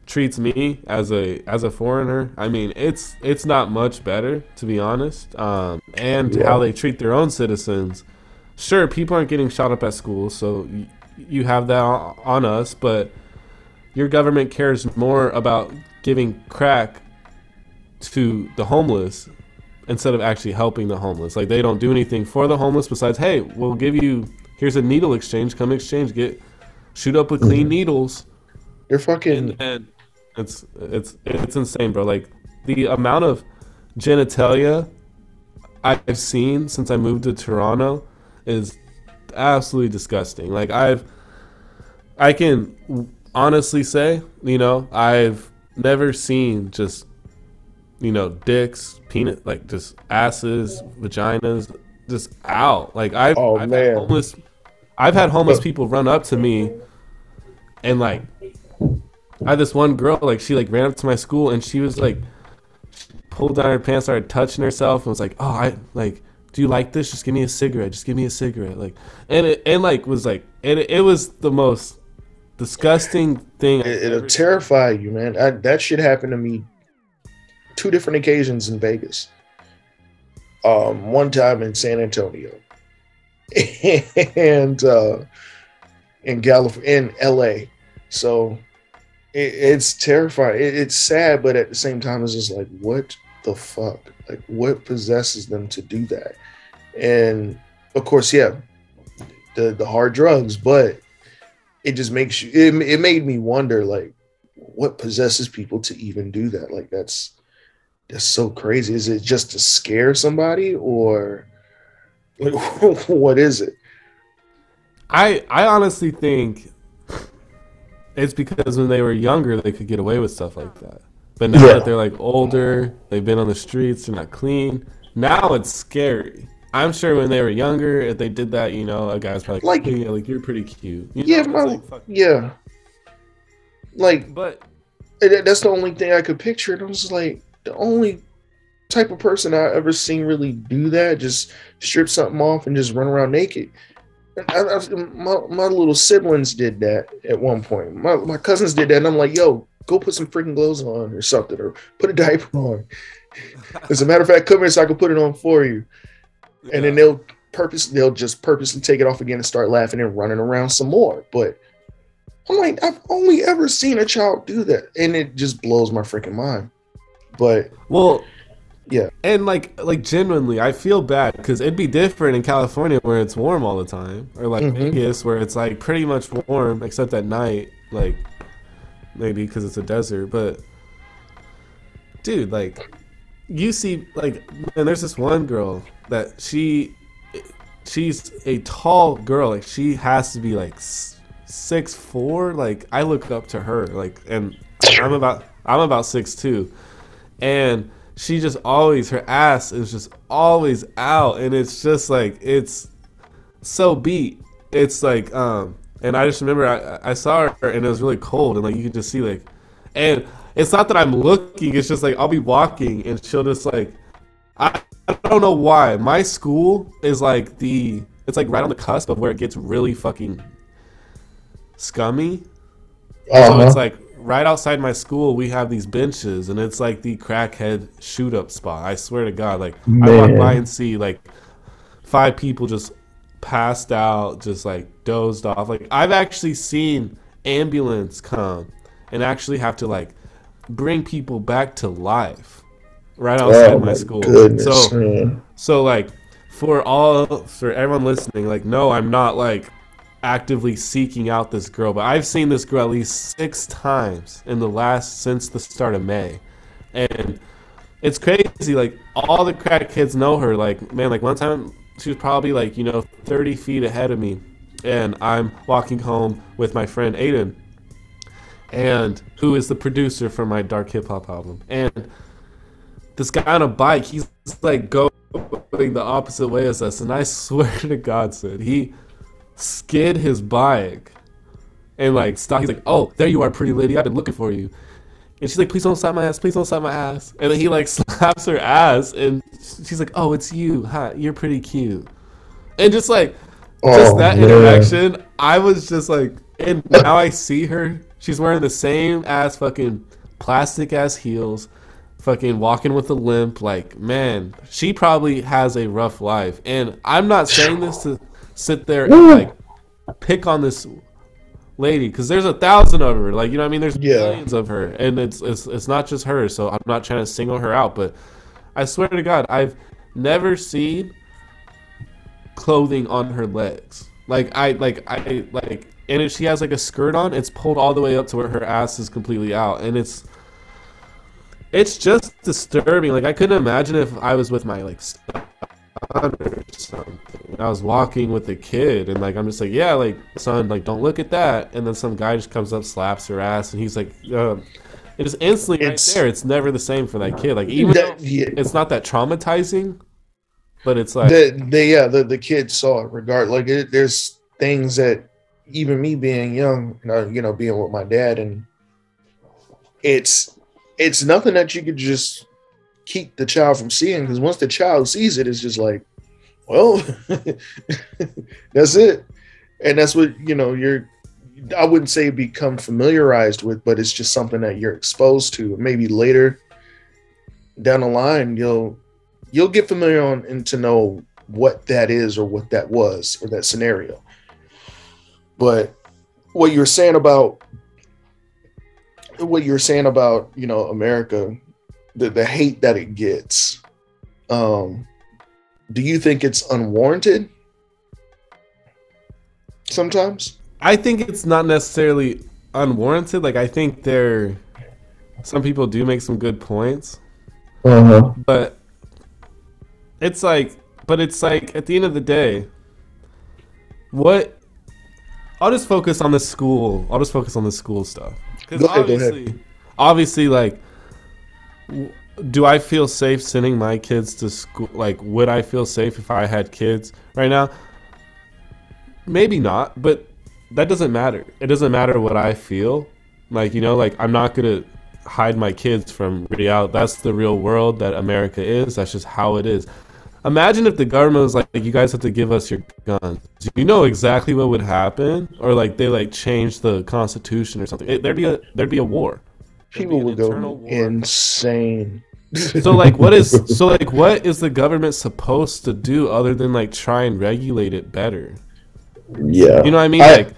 treats me as a as a foreigner, I mean, it's it's not much better to be honest. Um, and Yeah. how they treat their own citizens. Sure, people aren't getting shot up at school, so y- you have that on us. But your government cares more about giving crack to the homeless instead of actually helping the homeless. Like they don't do anything for the homeless besides, hey, we'll give you here's a needle exchange. Come exchange, get shoot up with clean mm-hmm. needles, You're fucking and, and it's it's it's insane, bro. Like the amount of genitalia I've seen since I moved to Toronto is absolutely disgusting. Like I've I can honestly say, you know, I've never seen just you know, dicks, peanut, like just asses, vaginas, just out. Like I've, Oh, I've man. homeless, I've had homeless people run up to me, and like, I had this one girl, like she like ran up to my school and she was like, she pulled down her pants, started touching herself, and was like, oh, I like, do you like this? Just give me a cigarette. Just give me a cigarette. Like, and it, and like was like, and it, it was the most disgusting thing. It, it'll ever terrify you, man. I, that shit happened to me two different occasions in Vegas. Um, one time in San Antonio, and uh, in California, in LA. So it, it's terrifying. It, it's sad, but at the same time, it's just like, what the fuck? Like, what possesses them to do that? And of course, yeah, the the hard drugs, but it just makes you. It, it made me wonder, like, what possesses people to even do that? Like, that's that's so crazy. Is it just to scare somebody or what is it? I I honestly think it's because when they were younger they could get away with stuff like that. But now Yeah. that they're like older, they've been on the streets, they're not clean. Now it's scary. I'm sure when they were younger, if they did that, you know, a guy's probably Like- like, yeah, like you're pretty cute. You Yeah, know, my, like, yeah. Like But that's the only thing I could picture. And I was like, the only type of person I ever seen really do that, just strip something off and just run around naked. I, I, my, my little siblings did that at one point. My, my cousins did that, and I'm like, yo, go put some freaking clothes on or something, or put a diaper on. As a matter of fact, come here so I can put it on for you. And then they'll purpose, they'll just purposely take it off again and start laughing and running around some more. But I'm like, I've only ever seen a child do that, and it just blows my freaking mind. But Well, Yeah. and like like genuinely, I feel bad because it'd be different in California where it's warm all the time, or like Mhm. Vegas where it's like pretty much warm except at night, like maybe because it's a desert. But dude, like you see, like and there's this one girl that she she's a tall girl, like she has to be like six four. Like I look up to her, like and I'm about I'm about six two and she just always her ass is just always out and it's just like it's so beat. It's like um and i just remember i, I saw her and it was really cold and like you could just see like and it's not that i'm looking it's just like i'll be walking and she'll just like i, I don't know why. My school is like the it's like right on the cusp of where it gets really fucking scummy. So uh it's like right outside my school, we have these benches, and it's like the crackhead shoot up spot. I swear to God, like I walk by and see like five people just passed out, just like dozed off. Like I've actually seen ambulance come and actually have to like bring people back to life right oh outside oh my my school. goodness, So man. so like for all for everyone listening, like no, I'm not like actively seeking out this girl, but I've seen this girl at least six times in the last since the start of May. And it's crazy, like all the crack kids know her. Like, man, like one time she was probably like, you know, thirty feet ahead of me. And I'm walking home with my friend Aiden. And who is the producer for my dark hip hop album. And this guy on a bike, he's like going the opposite way as us, and I swear to God, said he skid his bike and like stop. He's like, oh, "Oh, there you are, pretty lady. I've been looking for you." And she's like, "Please don't slap my ass. Please don't slap my ass." And then he like slaps her ass, and she's like, "Oh, it's you. Hi, you're pretty cute." And just like just Oh, that man. interaction, I was just like, and now I see her. She's wearing the same ass fucking plastic ass heels, fucking walking with a limp. Like, man, she probably has a rough life. And I'm not saying this to sit there and like pick on this lady because there's a thousand of her. Like, you know, what I mean, there's Yeah. millions of her, and it's it's it's not just her. So I'm not trying to single her out, but I swear to God, I've never seen clothing on her legs. Like I like I like and if she has like a skirt on, it's pulled all the way up to where her ass is completely out and it's it's just disturbing. Like I couldn't imagine if I was with my like or something. And I was walking with a kid and like I'm just like, yeah, like son, like don't look at that. And then some guy just comes up, slaps her ass, and he's like, uh, it is instantly It's- right there. It's never the same for that kid. Like even That, yeah, it's not that traumatizing, but it's like the, the yeah the, the kids saw it regard like it, there's things that even me being young you know, you know being with my dad and it's it's nothing that you could just keep the child from seeing because once the child sees it it's just like well that's it and that's what you know you're i wouldn't say become familiarized with but it's just something that you're exposed to maybe later down the line you'll you'll get familiar on and to know what that is or what that was or that scenario. But what you're saying about what you're saying about you know America, the the hate that it gets, um, do you think it's unwarranted? Sometimes. I think it's not necessarily unwarranted. Like I think there, some people do make some good points, Uh-huh. But it's like, but it's like at the end of the day, what? I'll just focus on the school. I'll just focus on the school stuff because Go ahead, go ahead. obviously, obviously, like, do I feel safe sending my kids to school? Like, would I feel safe if I had kids right now? Maybe not, but that doesn't matter. It doesn't matter what I feel. Like, you know, like I'm not gonna hide my kids from reality. That's the real world that America is. That's just how it is. Imagine if the government was like, "You guys have to give us your guns." Do you know exactly what would happen? Or like they like change the constitution or something? It, there'd be a there'd be a war. People will go insane. So like, what is so like what is the government supposed to do other than like try and regulate it better? yeah. You know what I mean? I- like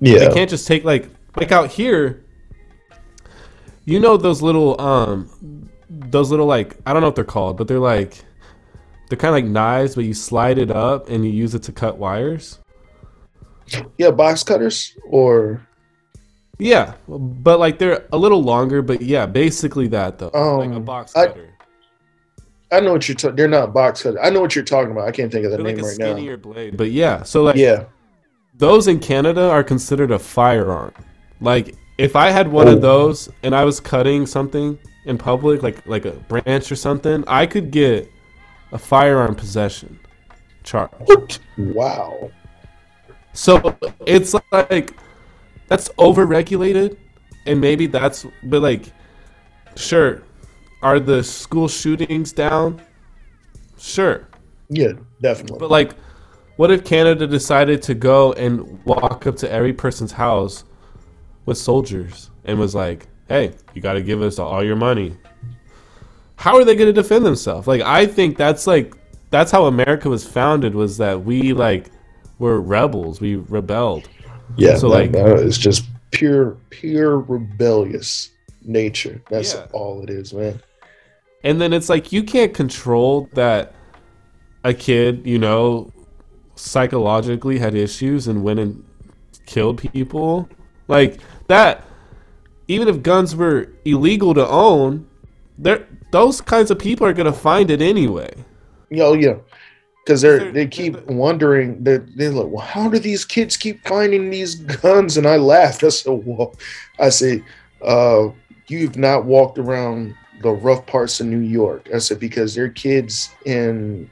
yeah. they can't just take like like out here. You know those little um those little like I don't know what they're called, but they're like they're kind of like knives, but you slide it up and you use it to cut wires. yeah, box cutters or Yeah, but like they're a little longer, but yeah, basically that though, like a Um, box I- cutter. I know what you're talking. They're not box cutters. I know what you're talking about. I can't think of the They're like name a right now. skinnier blade, but yeah. So like Yeah. those in Canada are considered a firearm. Like if I had one Oh. of those and I was cutting something in public, like like a branch or something, I could get a firearm possession charge. What? Wow. So it's like that's overregulated, and maybe that's but like, sure, are the school shootings down? Sure, Yeah, definitely. but like, what if Canada decided to go and walk up to every person's house with soldiers and was like, "Hey, you got to give us all your money." How are they going to defend themselves? Like, I think that's like that's how America was founded. Was that we like were rebels? We rebelled. Yeah, so, like- that is just pure, pure rebellious nature. That's Yeah. all it is, man. And then it's like you can't control that a kid, you know, psychologically had issues and went and killed people. Like that even if guns were illegal to own, there those kinds of people are to find it anyway. Yeah, oh, yeah. Because they're they keep wondering. They're, they're like, well, how do these kids keep finding these guns? And I laughed. I said, well, I said, uh, you've not walked around the rough parts of New York. I said because they're kids in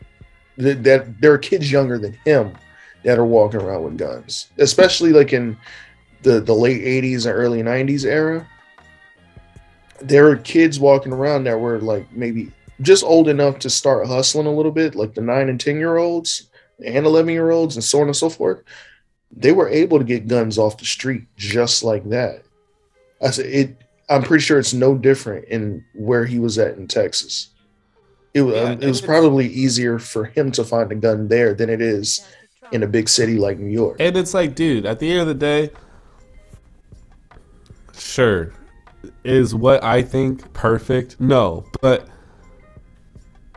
that, that there are kids younger than him that are walking around with guns, especially like in the the late '80s and early '90s era. There are kids walking around that were like maybe just old enough to start hustling a little bit, like the nine and ten year olds and eleven year olds, and so on and so forth. They were able to get guns off the street just like that. I said it. I'm pretty sure it's no different in where he was at in Texas. It, was Yeah, um, it was probably easier for him to find a gun there than it is in a big city like New York. And it's like, dude, at the end of the day, sure, is what I think perfect? No, but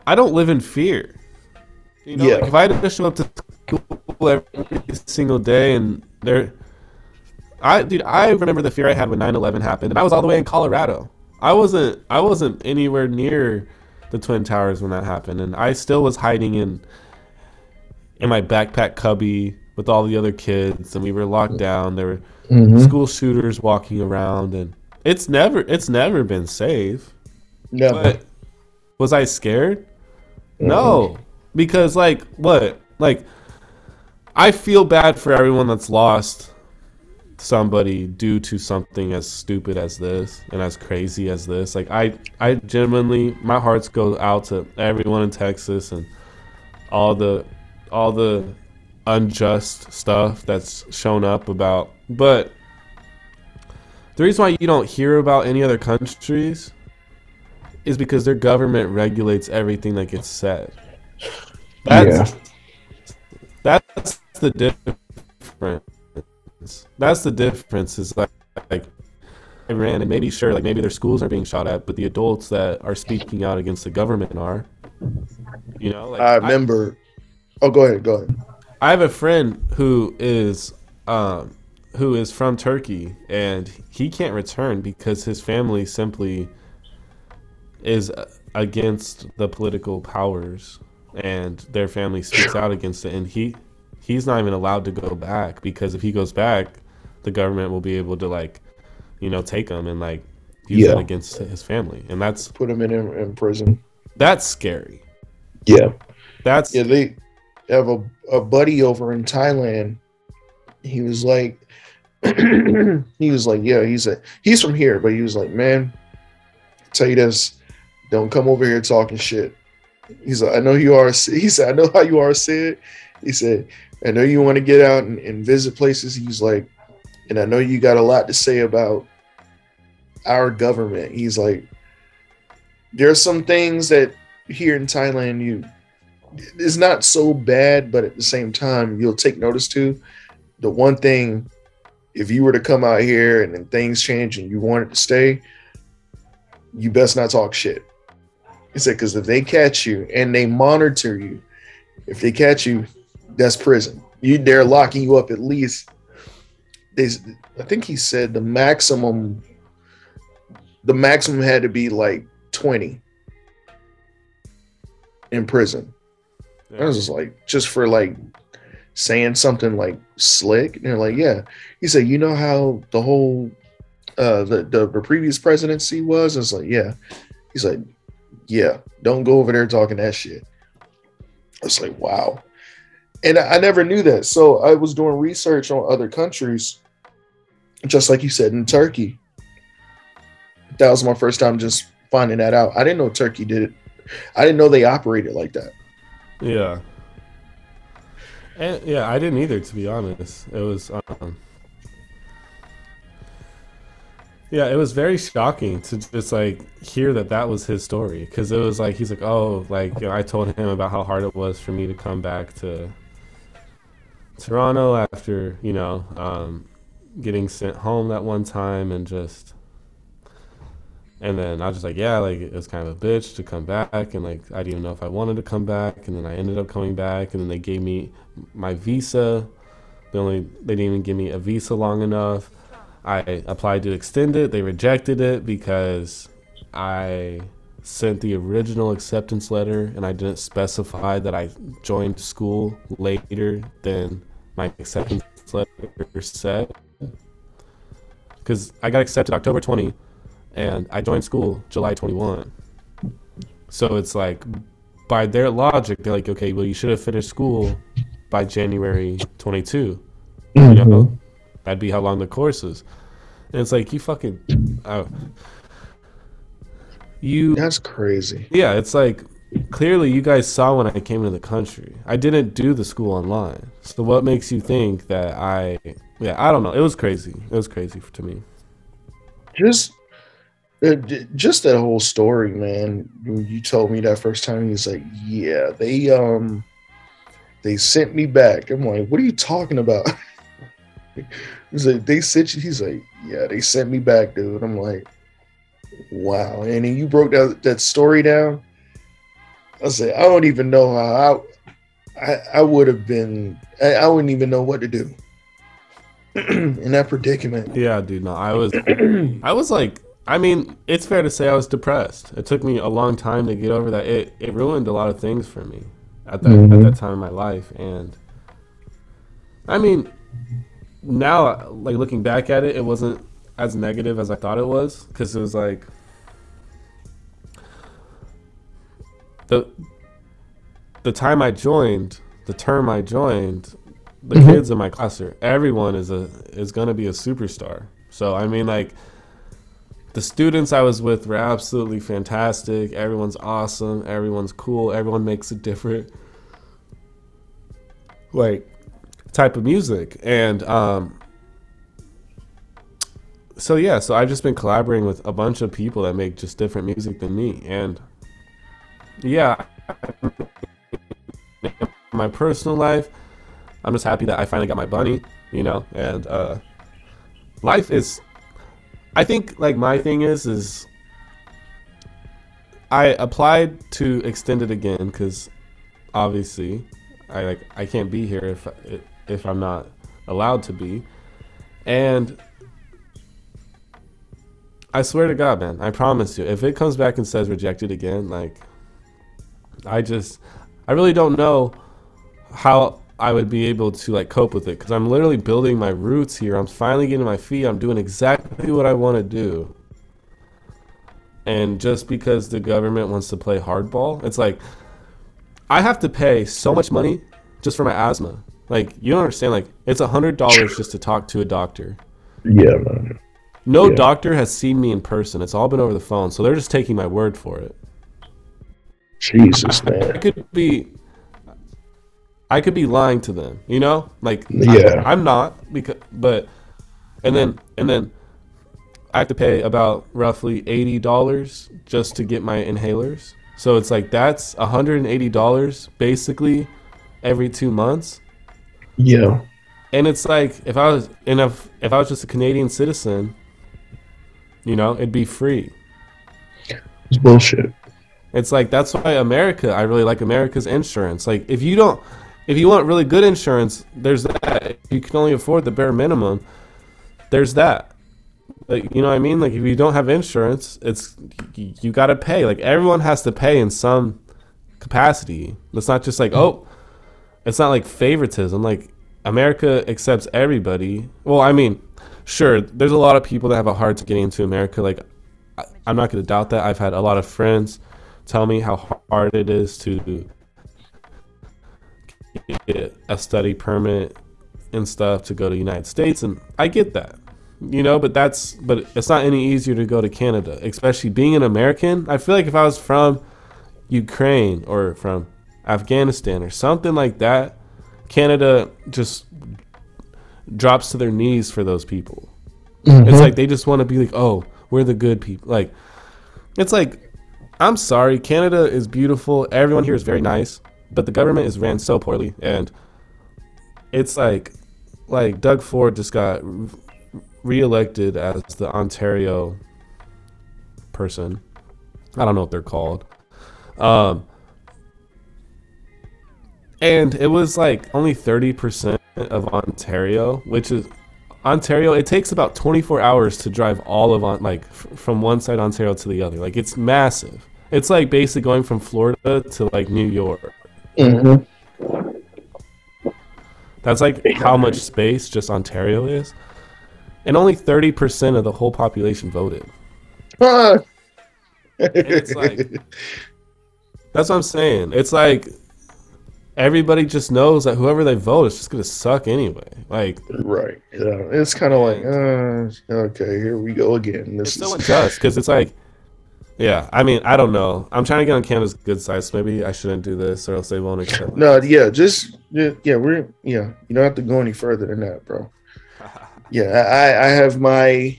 I don't live in fear. You know, Yeah. like if I had to show up to school every single day and there, I dude, I remember the fear I had when 9/11 happened, and I was all the way in Colorado. I wasn't, I wasn't anywhere near the Twin Towers when that happened, and I still was hiding in in my backpack cubby with all the other kids, and we were locked down. There were Mhm. school shooters walking around, and it's never it's never been safe. Never. But was I scared? No, because like what? Like I feel bad for everyone that's lost somebody due to something as stupid as this and as crazy as this. Like I I genuinely my hearts go out to everyone in Texas and all the all the unjust stuff that's shown up about but the reason why you don't hear about any other countries is because their government regulates everything that gets said. That's that's the difference. That's the difference. Is like like Iran and maybe sure like maybe their schools are being shot at, but the adults that are speaking out against the government are. You know, like I remember. oh, go ahead. Go ahead. I have a friend who is um, who is from Turkey and he can't return because his family simply is against the political powers and their family speaks out against it and he he's not even allowed to go back because if he goes back the government will be able to like you know take him and like use Yeah. that against his family and that's Put him in in prison. that's scary Yeah. that's Yeah, they have a, a buddy over in Thailand. He was like, he was like, yeah, he's a he's from here, but he was like, man, tell you this, don't come over here talking shit. He's like, I know you are. He said, I know how you are, Sid. He said, I know you want to get out and, and visit places. He's like, and I know you got a lot to say about our government. He's like, there are some things that here in Thailand you it's not so bad, but at the same time, you'll take notice to. The one thing, if you were to come out here and then things change and you wanted to stay, you best not talk shit. He said, because if they catch you and they monitor you, if they catch you, that's prison. You they're locking you up at least. They, I think he said the maximum, the maximum had to be like twenty in prison. I was just like, just for like saying something like slick. And they're like, yeah. He said, you know how the whole uh the, the, the previous presidency was? I was like, yeah. He's like, yeah, don't go over there talking that shit. I was like, wow. And I, I never knew that. So I was doing research on other countries, just like you said, in Turkey. That was my first time just finding that out. I didn't know Turkey did it. I didn't know they operated like that. Yeah. And yeah, I didn't either, to be honest. It was, um, yeah, it was very shocking to just like hear that that was his story because it was like he's like, oh, like you know, I told him about how hard it was for me to come back to Toronto after you know um, getting sent home that one time and just and then I was just like, yeah, like it was kind of a bitch to come back, and like I didn't even know if I wanted to come back, and then I ended up coming back, and then they gave me my visa. They only they didn't even give me a visa long enough. I applied to extend it. They rejected it because I sent the original acceptance letter, and I didn't specify that I joined school later than my acceptance letter said. Because I got accepted October 20 and I joined school July 21. So it's like, by their logic, they're like, okay, well, you should have finished school by January 22. You know, mm-hmm. That'd be how long the course is. And it's like, you fucking, uh, you, That's crazy. yeah, it's like, clearly you guys saw when I came into the country. I didn't do the school online. So what makes you think that I, yeah, I don't know. It was crazy. It was crazy to me. Just, uh, just that whole story, man. When you told me that first time, he's like, "Yeah, they um, they sent me back." I'm like, "What are you talking about?" he's like, "They sent you." He's like, "Yeah, they sent me back, dude." I'm like, "Wow!" And then you broke that that story down. I said, "I don't even know how I, I, I would have been. I, I wouldn't even know what to do." in that predicament. Yeah, dude. No, I was, I was like, I mean, it's fair to say I was depressed. It took me a long time to get over that. It it ruined a lot of things for me at that at mm-hmm. that time in my life, and I mean, now like looking back at it, it wasn't as negative as I thought it was because it was like the the time I joined, the term I joined, the mm-hmm. kids in my class are everyone is a is gonna be a superstar. So I mean like the students I was with were absolutely fantastic. Everyone's awesome. Everyone's cool. Everyone makes a different like type of music. And um so yeah, so I've just been collaborating with a bunch of people that make just different music than me. And yeah, my personal life, I'm just happy that I finally got my bunny, you know, and uh life is I think like my thing is is I applied to extend it again because obviously I like I can't be here if if I'm not allowed to be, and I swear to God, man, I promise you, if it comes back and says rejected again, like, I just, I really don't know how I would be able to like cope with it because I'm literally building my roots here. I'm finally getting my feet. I'm doing exactly what I want to do. And just because the government wants to play hardball, it's like I have to pay so much money just for my asthma. Like you don't understand. Like it's a hundred dollars just to talk to a doctor. Yeah, man. No Yeah. doctor has seen me in person. It's all been over the phone, so they're just taking my word for it. Jesus, man. I could be I could be lying to them, you know? Like Yeah. I, am not because but and then and then I have to pay about roughly $80 just to get my inhalers. So it's like that's $180 basically every 2 months. Yeah. And it's like if I was and if if I was just a Canadian citizen, you know, it'd be free. It's bullshit. It's like that's why America. I really like America's insurance. Like if you don't, if you want really good insurance, there's that. If you can only afford the bare minimum, there's that. Like you know what I mean? Like if you don't have insurance, it's you, you got to pay. Like everyone has to pay in some capacity. It's not just like oh, it's not like favoritism. Like America accepts everybody. Well, I mean, sure, there's a lot of people that have a hard time getting into America. Like I, I'm not going to doubt that. I've had a lot of friends tell me how hard it is to get a study permit and stuff to go to the United States and I get that. You know, but that's but it's not any easier to go to Canada, especially being an American. I feel like if I was from Ukraine or from Afghanistan or something like that, Canada just drops to their knees for those people. It's like they just want to be like, "Oh, we're the good people." Like it's like I'm sorry, Canada is beautiful. Everyone here is very nice, but the government is ran so poorly, and it's like, like Doug Ford just got re- reelected as the Ontario person. I don't know what they're called. Um, and it was like only thirty percent of Ontario, which is Ontario. It takes about twenty four hours to drive all of on like f- from one side of Ontario to the other. Like it's massive. It's like basically going from Florida to like New York. Mm-hmm. That's like how much space just Ontario is. And only 30% of the whole population voted. it's like- That's what I'm saying. It's like everybody just knows that whoever they vote is just going to suck anyway. Like, right. Yeah. It's kind of like, uh, okay, here we go again. This it's so is unjust because it's like, yeah, I mean, I don't know. I'm trying to get on Canada's good side, so maybe I shouldn't do this or else they won't accept me. no, yeah, just yeah, yeah, we're yeah. You don't have to go any further than that, bro. Yeah, I I have my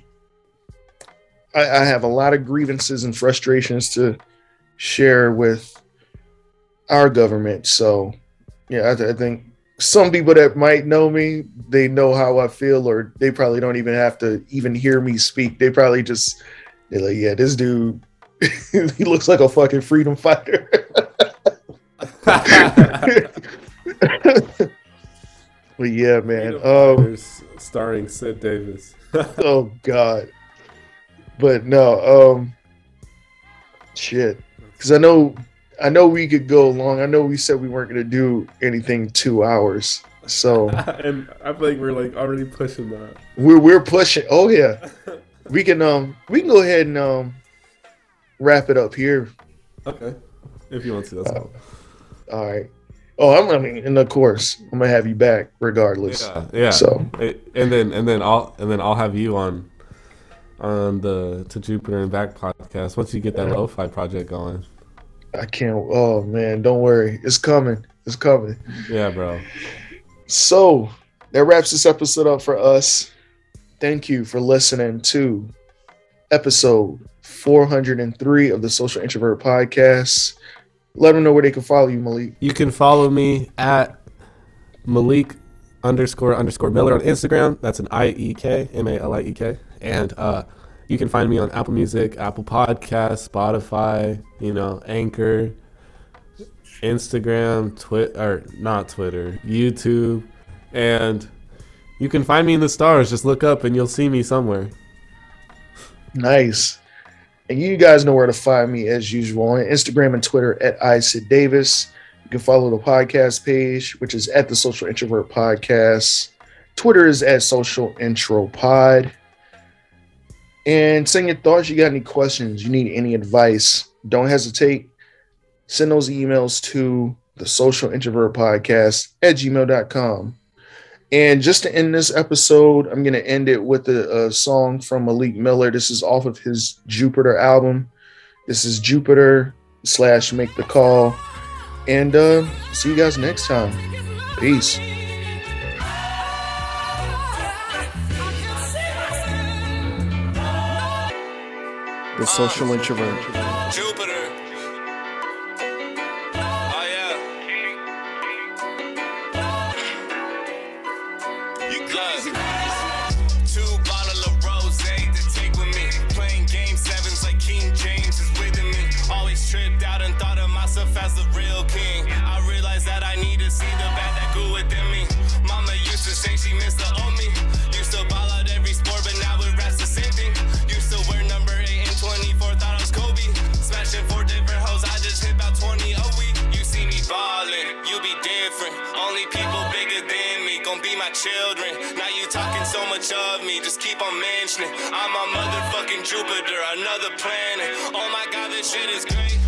I, I have a lot of grievances and frustrations to share with our government. So yeah, I, th- I think some people that might know me, they know how I feel, or they probably don't even have to even hear me speak. They probably just they're like, yeah, this dude, he looks like a fucking freedom fighter. but yeah, man. Um, starring Sid Davis. oh god. But no, um shit. Cause I know I know we could go long. I know we said we weren't gonna do anything two hours. So and I feel like we're like already pushing that. we're we're pushing. Oh yeah. We can um we can go ahead and um wrap it up here. Okay. If you want to, that's cool. All right. Oh, I'm I mean, and of course, I'm gonna have you back regardless. Yeah, yeah. So It- and then and then I'll and then I'll have you on on the to Jupiter and Back podcast once you get that lo-fi project going. I can't oh man, don't worry. It's coming. It's coming. Yeah, bro. So that wraps this episode up for us. Thank you for listening to episode 403 of the Social Introvert Podcast. Let them know where they can follow you, Maliek. You can follow me at Maliek underscore underscore Miller on Instagram. That's an I E K M A L I E K. And uh, you can find me on Apple Music, Apple Podcasts, Spotify, you know, Anchor, Instagram, Twitter, or not Twitter, YouTube, and you can find me in the stars. Just look up and you'll see me somewhere. Nice. And you guys know where to find me as usual on Instagram and Twitter at iSid Davis. You can follow the podcast page, which is at the Social Introvert Podcast. Twitter is at Social Intro Pod. And send your thoughts. You got any questions? You need any advice? Don't hesitate. Send those emails to the Social Introvert Podcast at gmail.com. And just to end this episode, I'm going to end it with a, a, song from Maliek Miller. This is off of his Jupiter album. This is Jupiter slash Make the Call. And uh, see you guys next time. Peace. The Social Introvert. Jupiter. Different. Only people bigger than me gon' be my children. Now you talking so much of me, just keep on mentioning. I'm a motherfucking Jupiter, another planet. Oh my god, this shit is great.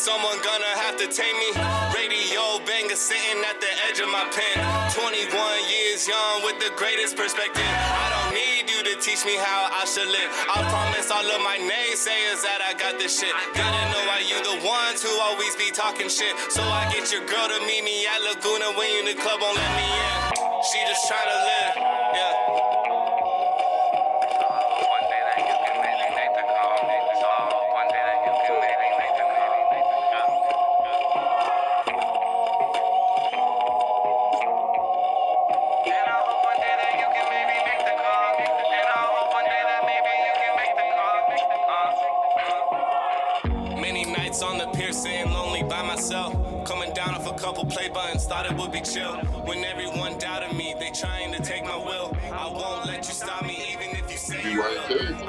Someone gonna have to take me. Radio banger sitting at the edge of my pen. 21 years young with the greatest perspective. I don't need you to teach me how I should live. I promise all of my naysayers that I got this shit. Gotta know why you the ones who always be talking shit. So I get your girl to meet me at Laguna when you in the club won't let me in. She just tryna live, yeah. Thought it would be chill. When everyone doubted me, they trying to take my will. I won't let you stop me, even if you say you will. I'm down